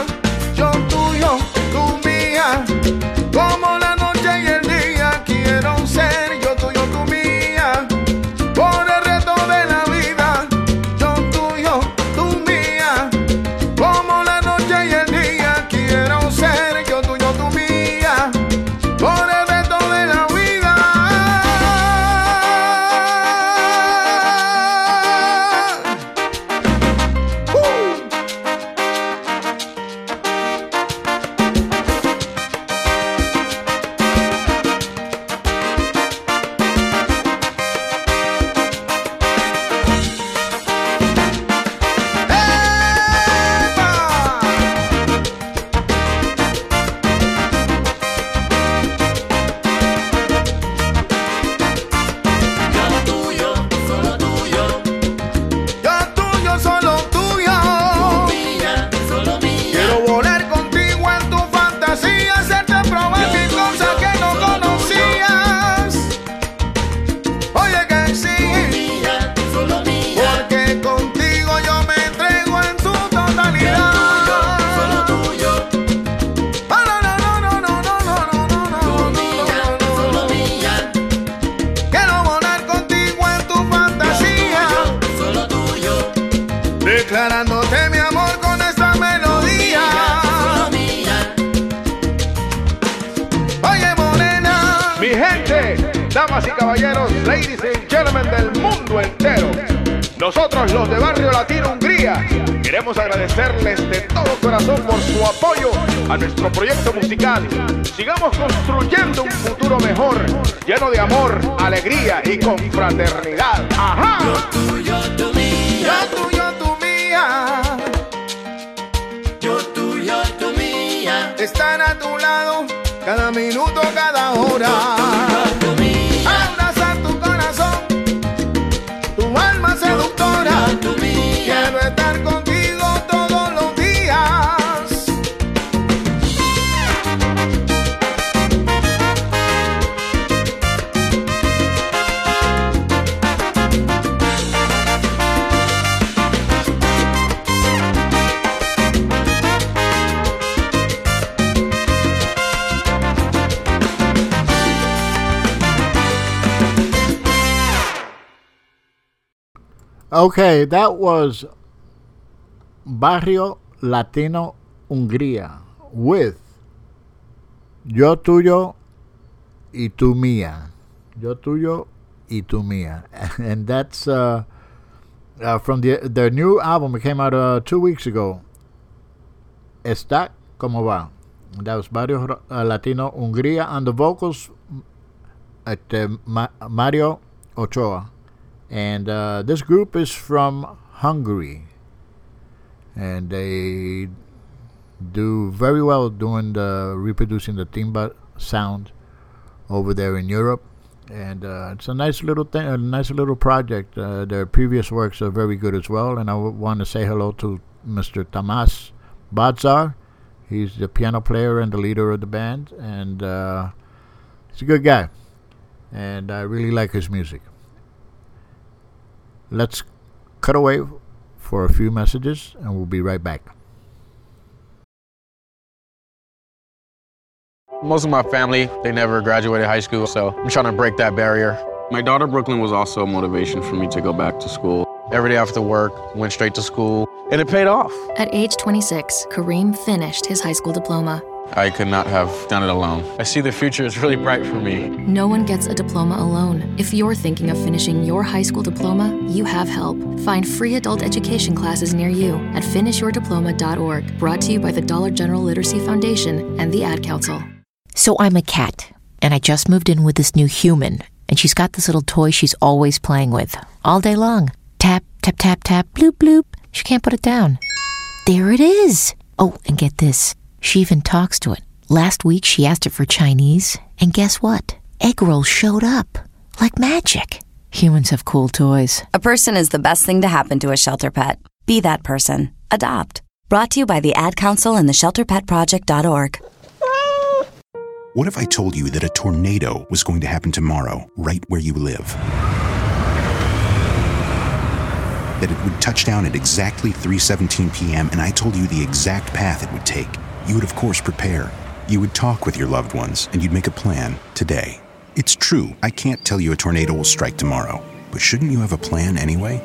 Y confraternidad. Okay, that was Barrio Latino Hungría with Yo Tuyo y Tu Mía. Yo Tuyo y Tu Mía. And that's uh, uh, from the, their new album. It came out uh, two weeks ago. Está Como Va. That was Barrio uh, Latino Hungría. And the vocals, at, Ma- Mario Ochoa. And uh, this group is from Hungary. And they do very well doing the reproducing the timba sound over there in Europe. And uh, it's a nice little thing, a nice little project. Uh, their previous works are very good as well. And I want to say hello to Mr. Tamas Bazar. He's the piano player and the leader of the band, and uh, he's a good guy. And I really like his music. Let's cut away for a few messages and we'll be right back. Most of my family, they never graduated high school, so I'm trying to break that barrier. My daughter Brooklyn was also a motivation for me to go back to school. Every day after work, went straight to school, and it paid off. At age 26, Kareem finished his high school diploma. I could not have done it alone. I see the future is really bright for me. No one gets a diploma alone. If you're thinking of finishing your high school diploma, you have help. Find free adult education classes near you at finishyourdiploma.org. Brought to you by the Dollar General Literacy Foundation and the Ad Council. So I'm a cat, and I just moved in with this new human, and she's got this little toy she's always playing with, all day long. Tap, tap, tap, tap, bloop, bloop. She can't put it down. There it is. Oh, and get this. She even talks to it. Last week she asked it for Chinese, and guess what? Egg rolls showed up. Like magic. Humans have cool toys. A person is the best thing to happen to a shelter pet. Be that person. Adopt. Brought to you by the Ad Council and the ShelterPetProject.org. What if I told you that a tornado was going to happen tomorrow, right where you live? That it would touch down at exactly 3:17 p.m. and I told you the exact path it would take. You would of course prepare. You would talk with your loved ones and you'd make a plan today. It's true, I can't tell you a tornado will strike tomorrow, but shouldn't you have a plan anyway?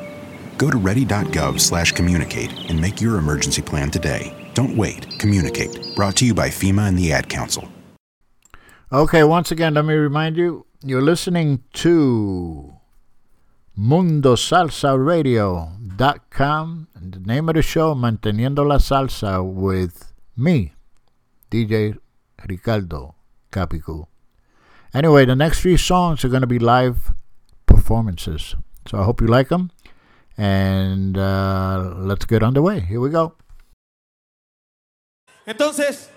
Go to ready.gov/communicate and make your emergency plan today. Don't wait. Communicate. Brought to you by FEMA and the Ad Council. Okay, once again, let me remind you you're listening to MundoSalsaRadio.com. And the name of the show, Manteniendo la Salsa, with me, DJ Ricardo Capicu. Anyway, the next few songs are going to be live performances. So I hope you like them. And uh, let's get underway. Here we go. Entonces,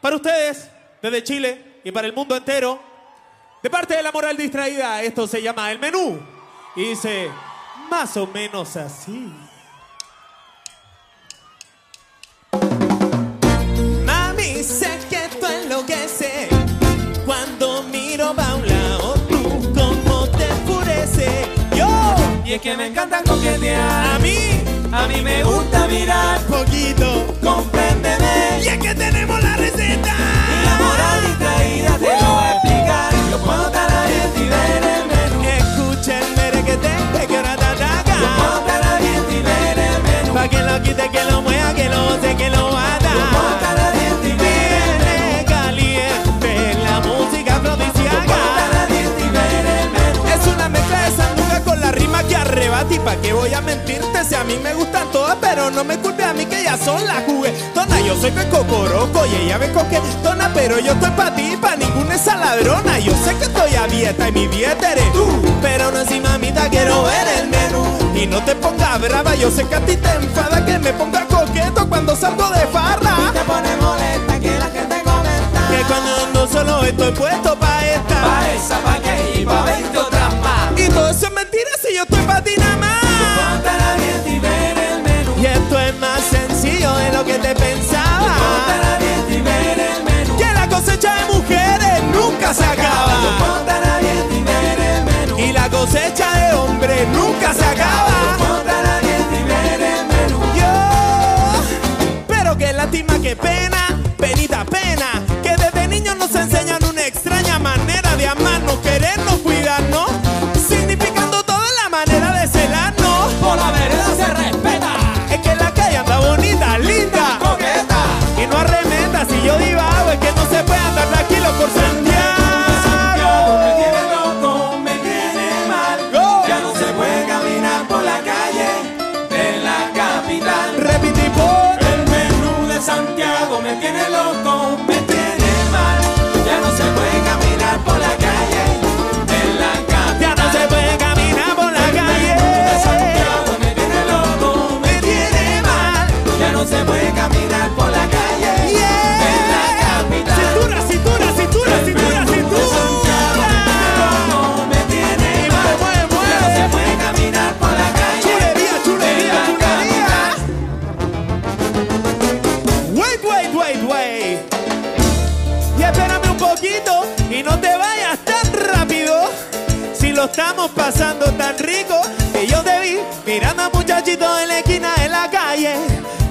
para ustedes, desde Chile y para el mundo entero, de parte de la moral distraída, esto se llama el menú. Y dice, más o menos así. Mami, sé que tú enloqueces cuando miro pa' un lado, tú como te enfurece. Yo, y es que me encanta coquetear. A mí, a mí me gusta mirar poquito, compréndeme. Y es que tenemos la receta. Y la moral distraída te lo voy a explicar. Yo puedo estar abierto y ver el menú. Escucha el merequete, que ahora te ataca. Yo puedo estar abierto y ver el menú. Pa' que lo quite, que lo mueva, que lo goce, que lo mata. arrebata y pa' qué voy a mentirte si a mí me gustan todas, pero no me culpe a mí que ya son las juguetonas. Yo soy cocoroco y ella me coquetona, pero yo estoy pa' ti, pa' ninguna esa ladrona. Yo sé que estoy a dieta y mi dieta eres tú, pero no encima mamita quiero ver el menú. Y no te pongas brava, yo sé que a ti te enfada que me ponga coqueto cuando salgo de farra. Te pone molesta que la gente comenta que cuando ando solo estoy puesto pa' esta, pa' esa, pa' que y pa' 20 tira si yo estoy patinando? Poquito y no te vayas tan rápido. Si lo estamos pasando tan rico que yo te vi mirando a muchachitos en la esquina de la calle.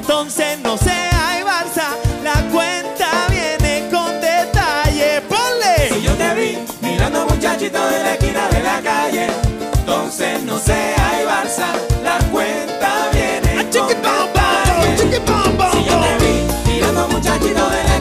Entonces no sé, hay Barça, la cuenta viene con detalle. Si Ponle. yo te vi mirando a muchachitos en la esquina de la calle, entonces no sé, hay Barça, la cuenta viene con detalle. Si yo te vi mirando a muchachitos en la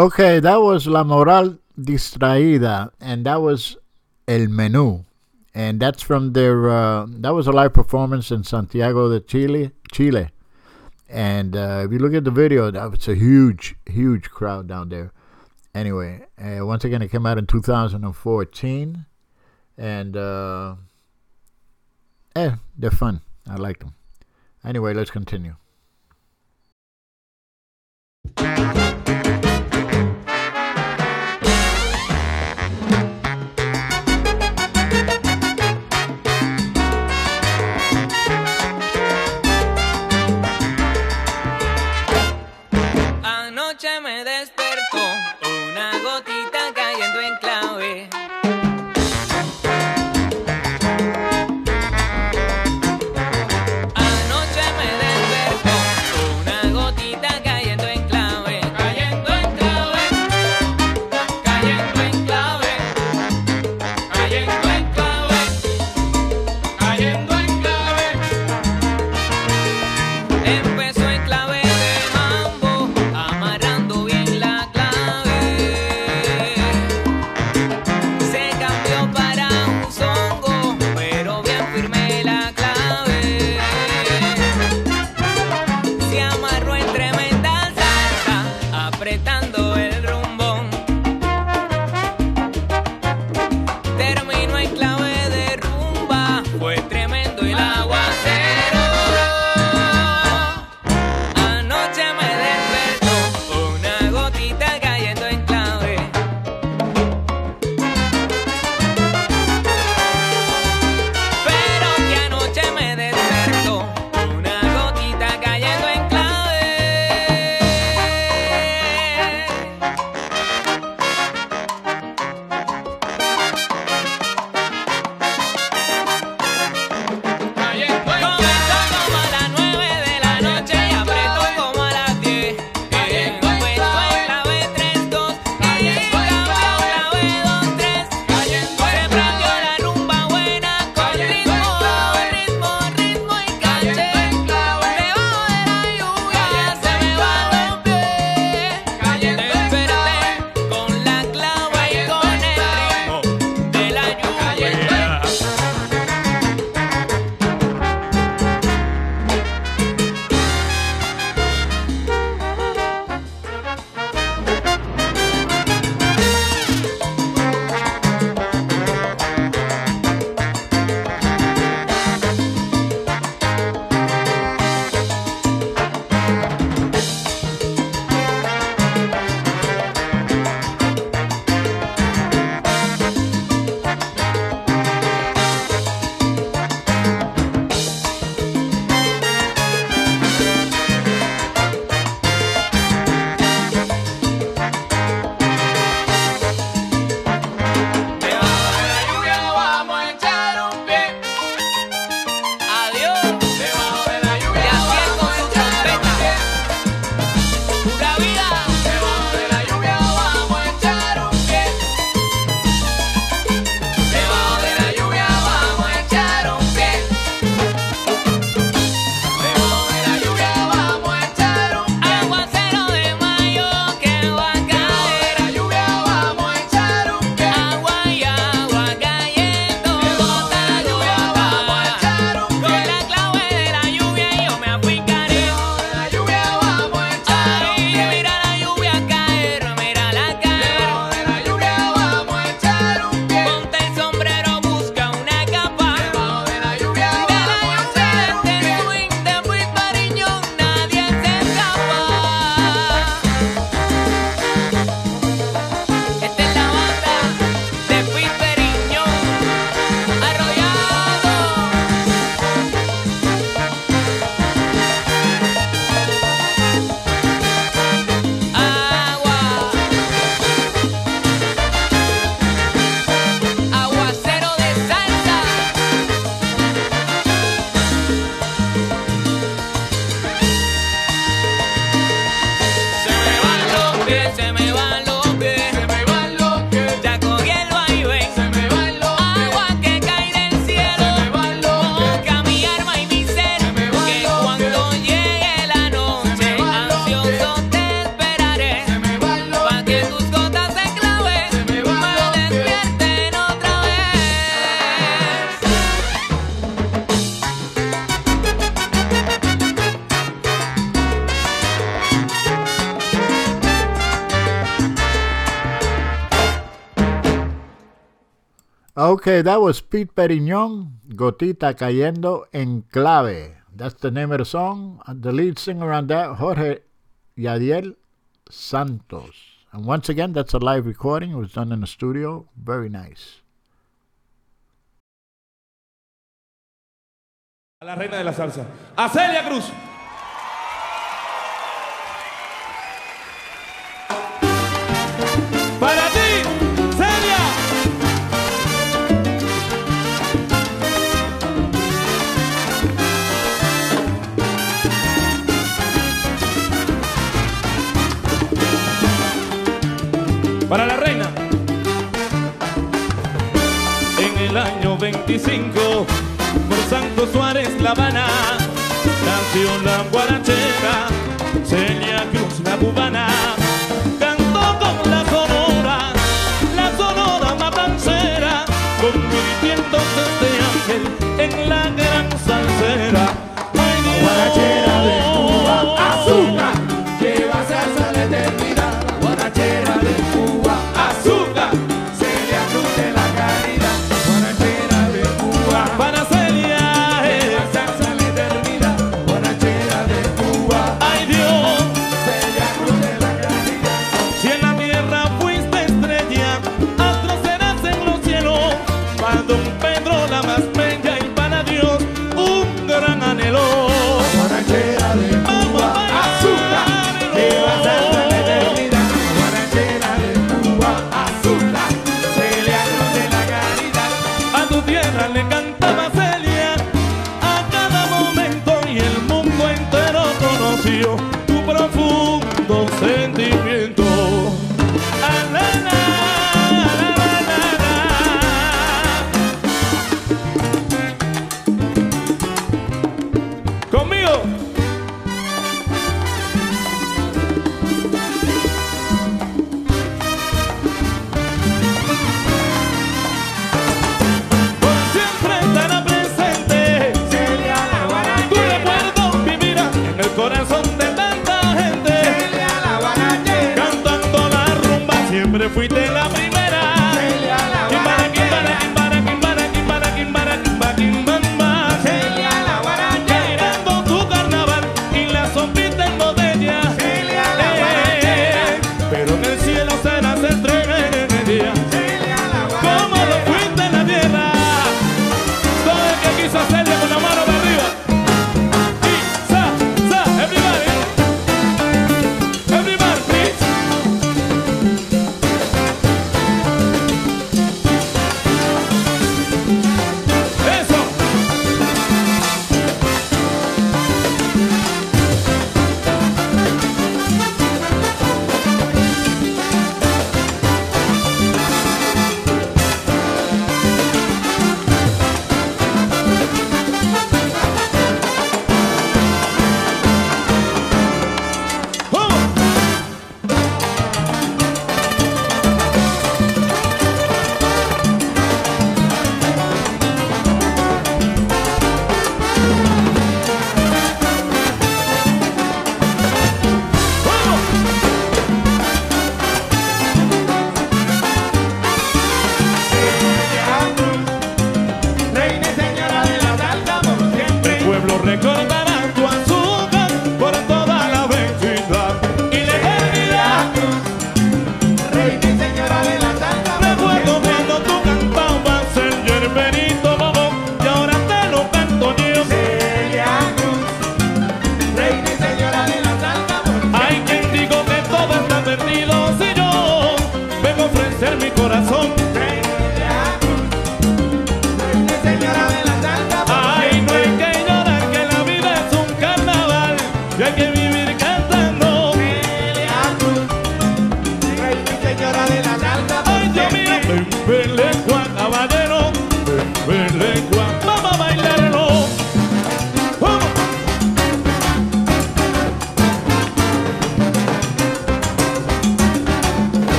Okay, that was La Moral Distraída, and that was El Menú. And that's from their, uh, that was a live performance in Santiago de Chile. Chile. And uh, if you look at the video, that a huge, huge crowd down there. Anyway, uh, once again, it came out in 2014. And, uh, eh, they're fun. I like them. Anyway, let's continue. Okay, that was Pete Perignon, Gotita Cayendo en Clave. That's the name of the song. The lead singer on that, Jorge Yadiel Santos. And once again, that's a live recording. It was done in the studio. Very nice. La reina de la salsa. A Celia Cruz. el año 25 por Santo Suárez La Habana. Nació la guarachera Celia Cruz la cubana.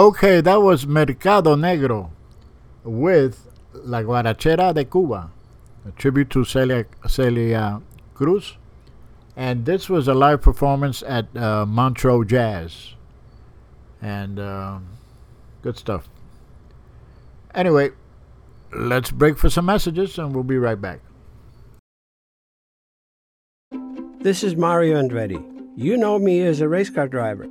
Okay, that was Mercado Negro with La Guarachera de Cuba, a tribute to Celia, Celia Cruz. And this was a live performance at uh, Montreux Jazz. And uh, good stuff. Anyway, let's break for some messages and we'll be right back. This is Mario Andretti. You know me as a race car driver,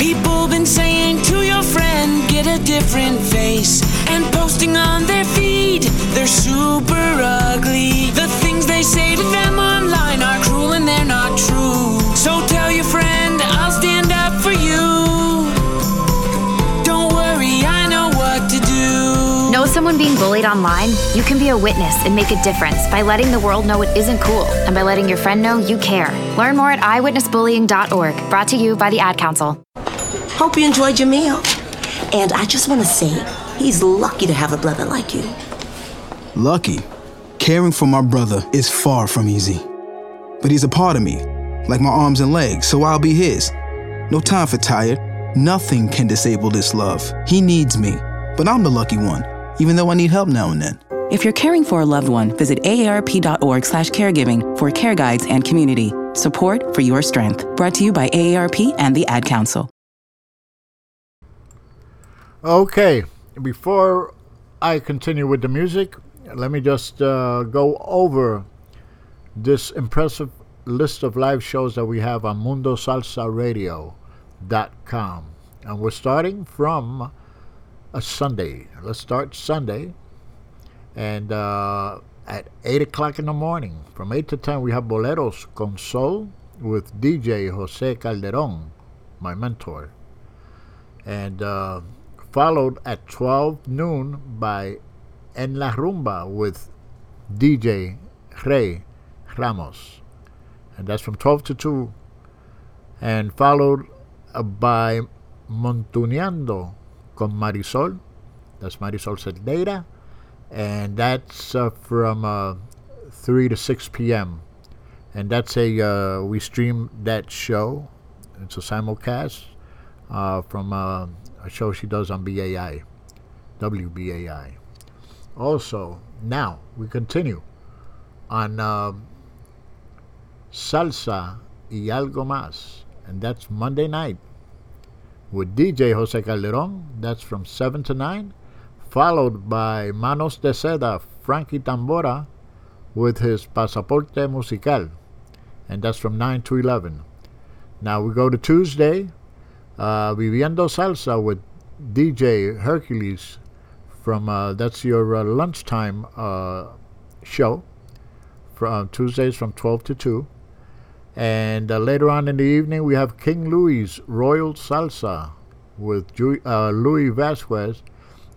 People been saying to your friend, get a different face. And posting on their feed, they're super ugly. The things they say to them online are cruel and they're not true. So tell your friend, someone being bullied online? You can be a witness and make a difference by letting the world know it isn't cool and by letting your friend know you care. Learn more at iwitnessbullying.org. Brought to you by the Ad Council. Hope you enjoyed your meal. And I just want to say, he's lucky to have a brother like you. Lucky. Caring for my brother is far from easy. But he's a part of me, like my arms and legs, so I'll be his. No time for tired. Nothing can disable this love. He needs me, but I'm the lucky one, even though I need help now and then. If you're caring for a loved one, visit aarp.org slash caregiving for care guides and community. Support for your strength. Brought to you by AARP and the Ad Council. Okay, before I continue with the music, let me just uh, go over this impressive list of live shows that we have on MundoSalsaRadio.com. And we're starting from a Sunday. Let's start Sunday. And uh, at 8 o'clock in the morning, from 8 to 10, we have Boleros con Sol with DJ Jose Calderon, my mentor. And uh, followed at 12 noon by En La Rumba with DJ Rey Ramos. And that's from 12 to 2. And followed uh, by Montuneando con Marisol. That's Marisol Cerdeira. And that's uh, from uh, 3 to 6 p.m. And that's a, uh, we stream that show. It's a simulcast uh, from uh, a show she does on BAI, WBAI. Also, now we continue on um, Salsa y Algo Más, and that's Monday night with DJ Jose Calderon. That's from 7 to 9, followed by Manos de Seda, Frankie Tambora with his Pasaporte Musical, and that's from 9 to 11. Now we go to Tuesday, uh, Viviendo Salsa with DJ Hercules from uh, that's your uh, lunchtime uh, show from Tuesdays from 12 to 2. And uh, later on in the evening, we have King Louis Royal Salsa with Ju- uh, Louis Vasquez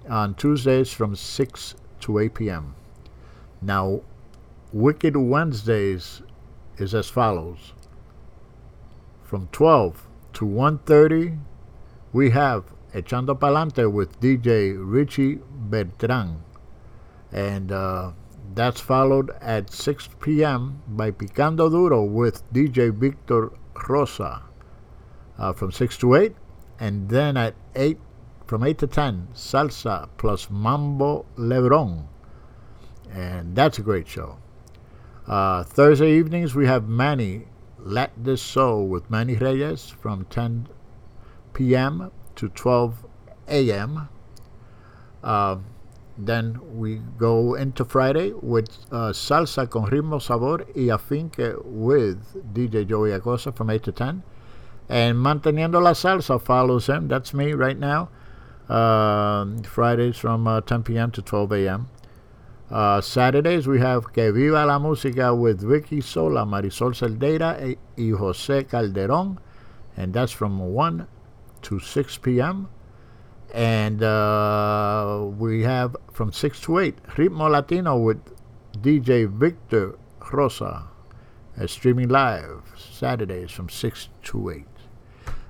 on Tuesdays from 6 to 8 p.m. Now, Wicked Wednesdays is as follows. From 12 to 1.30, we have Echando Palante with DJ Richie Bertran. And uh, that's followed at 6 p.m. by Picando Duro with DJ Victor Rosa uh, from 6 to 8. And then at 8, from 8 to 10, Salsa plus Mambo Lebron. And that's a great show. Uh, Thursday evenings, we have Manny Let This Soul with Manny Reyes from 10 p.m. to 12 a.m. Uh, then we go into Friday with uh, Salsa con Ritmo Sabor y Afinque with DJ Joey Acosta from 8 to 10. And Manteniendo la Salsa follows him. That's me right now. Uh, Fridays from uh, 10 p.m. to 12 a.m. Uh, Saturdays we have Que Viva la Música with Vicky Sola, Marisol Celdeira, y José Calderón. And that's from 1 to 6 p.m. And uh, we have from 6 to 8 Ritmo Latino with DJ Victor Rosa, uh, streaming live Saturdays from 6 to 8.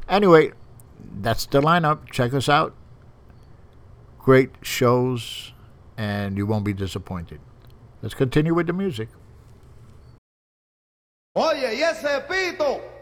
Anyway, that's the lineup. Check us out. Great shows, and you won't be disappointed. Let's continue with the music. Oye, y ese pito.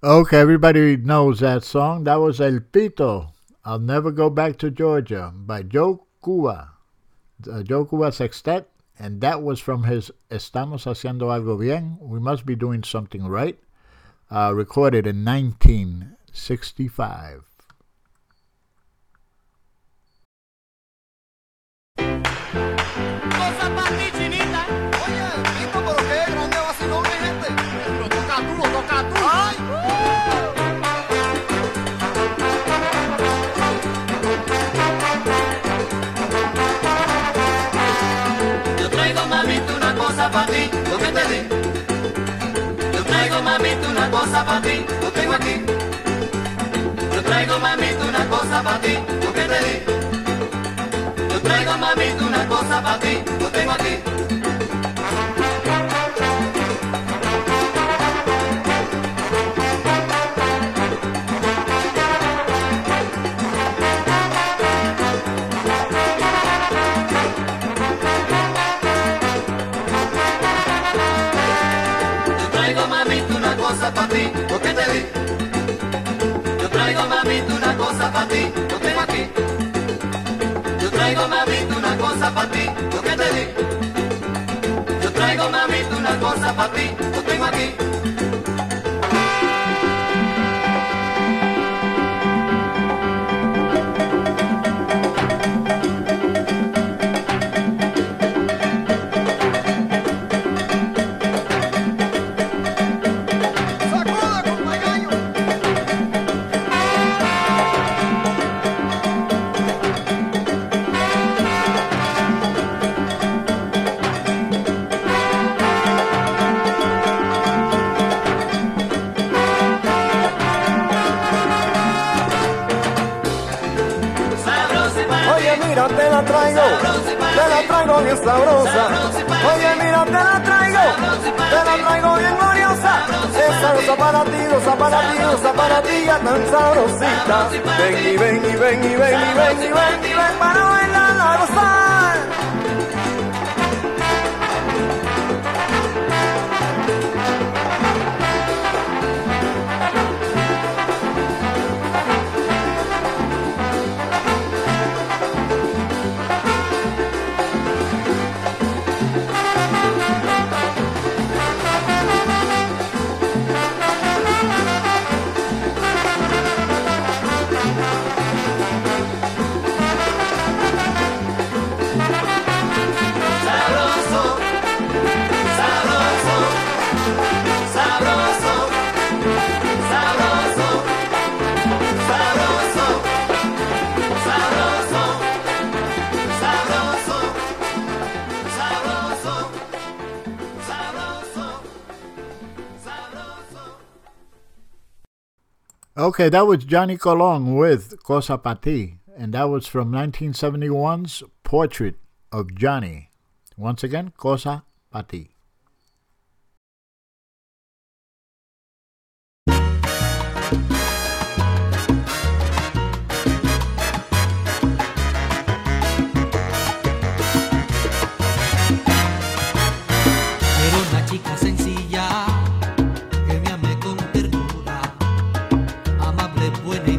Okay, everybody knows that song. That was El Pito. I'll Never Go Back to Georgia by Joe Cuba. The Joe Cuba Sextet. And that was from his Estamos Haciendo Algo Bien. We must be doing something right. Uh, recorded in 1965. Para ti, lo que te di. Yo traigo mamita una cosa para ti, lo tengo aquí. Yo traigo mamita una cosa para ti, lo que te di. Yo traigo mamita una cosa para ti, lo tengo aquí. Ti, lo tengo aquí. Yo traigo mamita una cosa para ti, lo que te di. Yo traigo mamita una cosa para ti, lo tengo aquí. Oye, mira, te la traigo, te la traigo bien gloriosa. Es sabrosa para ti, rosa para ti, rosa para ti, ya tan sabrosita. Ven y ven y ven y ven y ven y ven y ven para bailar a gozar. Okay, that was Johnny Colon with Cosa Pa Ti, and that was from 1971's Portrait of Johnny. Once again, Cosa Pa de buena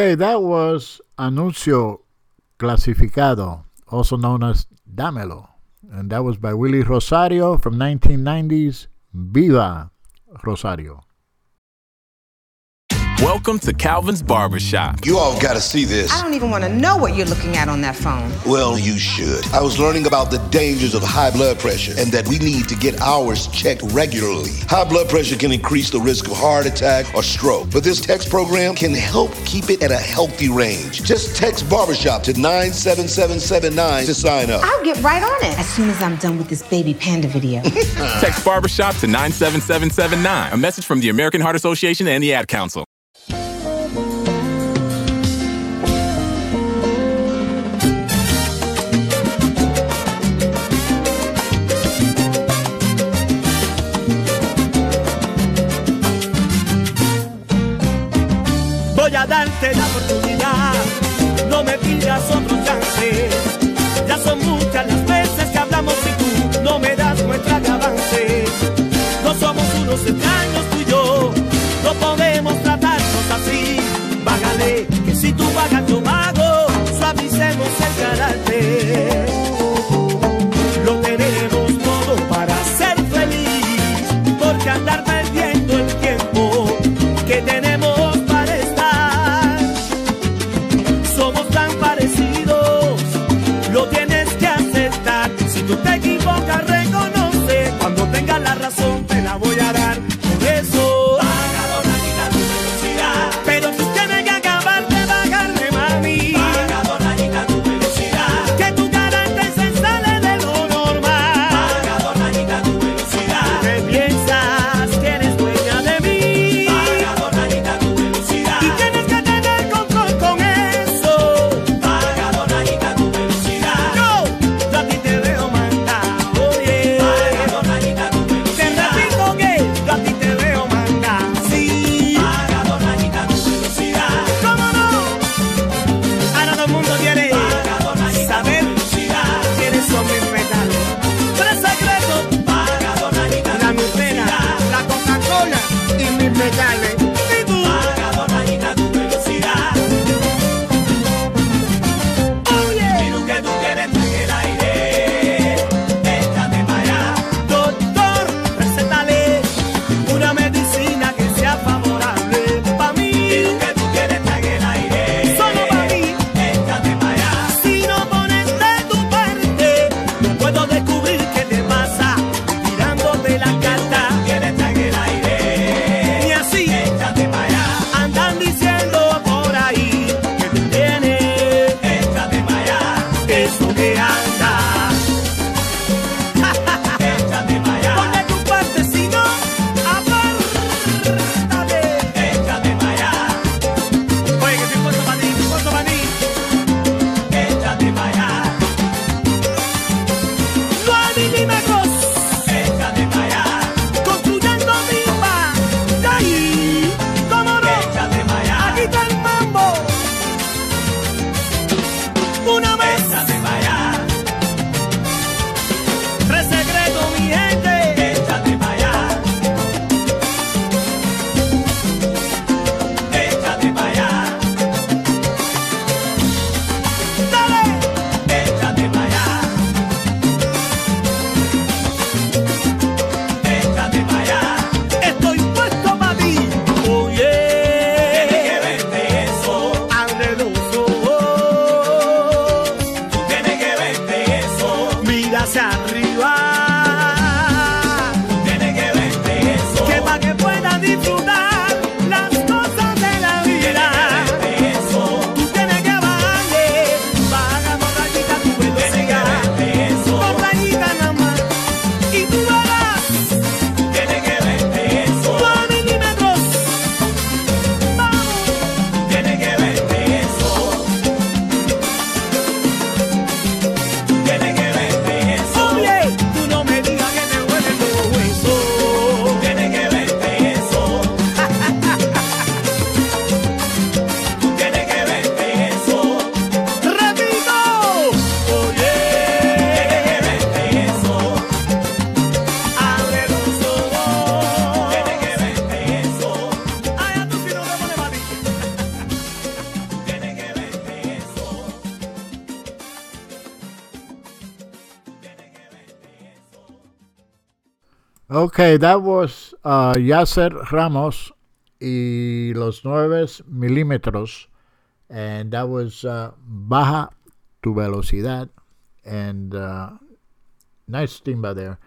Okay, that was Anuncio Clasificado, also known as Dámelo. And that was by Willie Rosario from 1990s Viva Rosario. Welcome to Calvin's Barbershop. You all gotta see this. I don't even want to know what you're looking at on that phone. Well, you should. I was learning about the dangers of high blood pressure and that we need to get ours checked regularly. High blood pressure can increase the risk of heart attack or stroke, but this text program can help keep it at a healthy range. Just text barbershop to 97779 to sign up. I'll get right on it as soon as I'm done with this baby panda video. Text Barbershop to 97779. A message from the American Heart Association and the Ad Council. Darte la oportunidad, no me pidas otro chance. Ya son muchas las veces que hablamos y tú no me das muestra de avance. No somos unos extraños tú y yo, no podemos tratarnos así. Vágale, que si tú vagas yo Okay, that was uh, Yasser Ramos y Los Nueves Milímetros, and that was uh, Baja Tu Velocidad, and uh, nice team by there.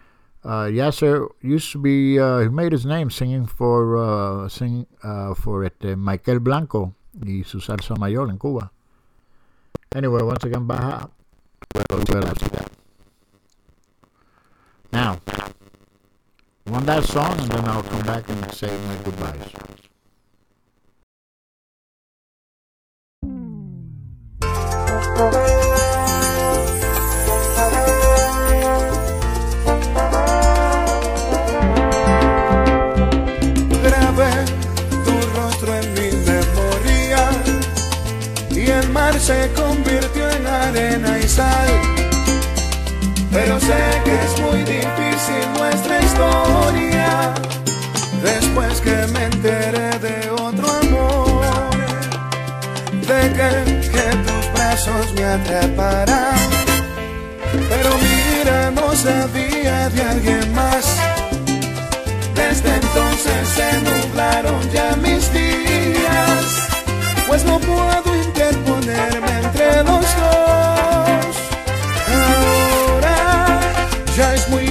Uh, Yasser used to be, uh, he made his name singing for uh, sing, uh, for este Michael Blanco y su salsa mayor in Cuba. Anyway, once again, Baja Tu Velocidad. Now. One last song, and then I'll come back and say my goodbyes. Grabé tu rostro en mi memoria y el mar se convirtió en arena y sal. Pero sé que es muy difícil así nuestra historia. Después que me enteré de otro amor, dejé que tus brazos me atraparan. Pero mira, no sabía de alguien más. Desde entonces se nublaron ya mis días, pues no puedo interponerme entre los dos. Ahora ya es muy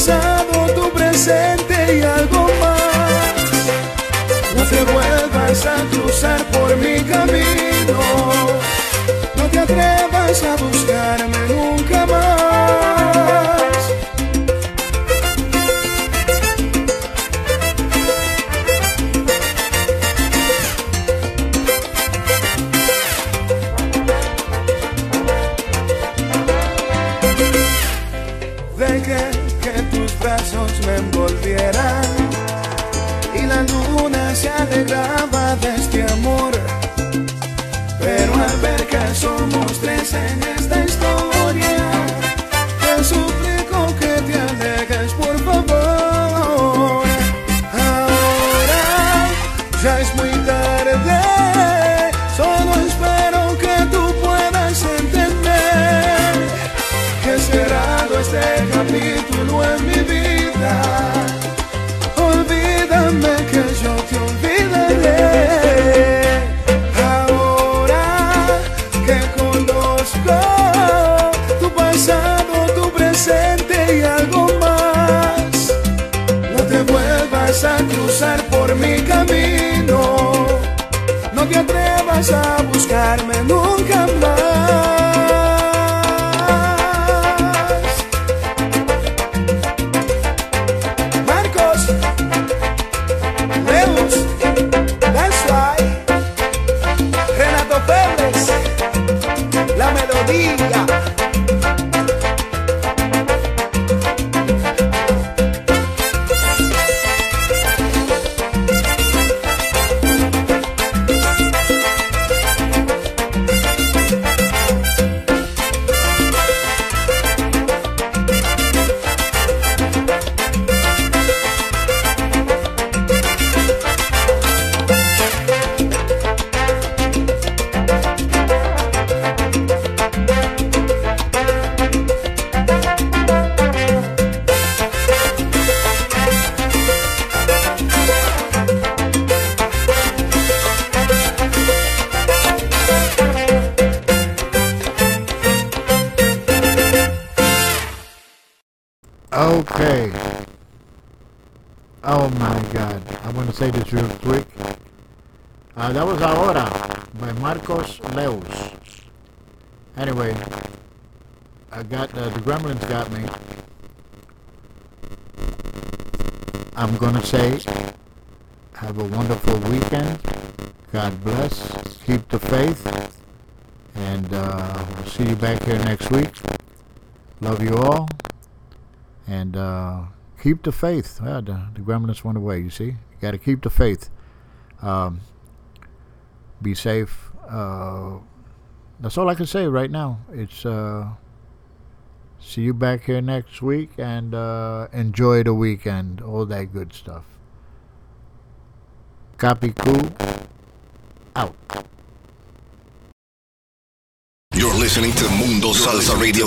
pasado, tu presente y algo más. No te vuelvas a cruzar por mi camino. No te atrevas a buscarme keep the faith. Yeah, the, the gremlins went away, you see? You got to keep the faith. Um, be safe. Uh, that's all I can say right now. It's uh, see you back here next week and uh, enjoy the weekend. All that good stuff. Copy cool.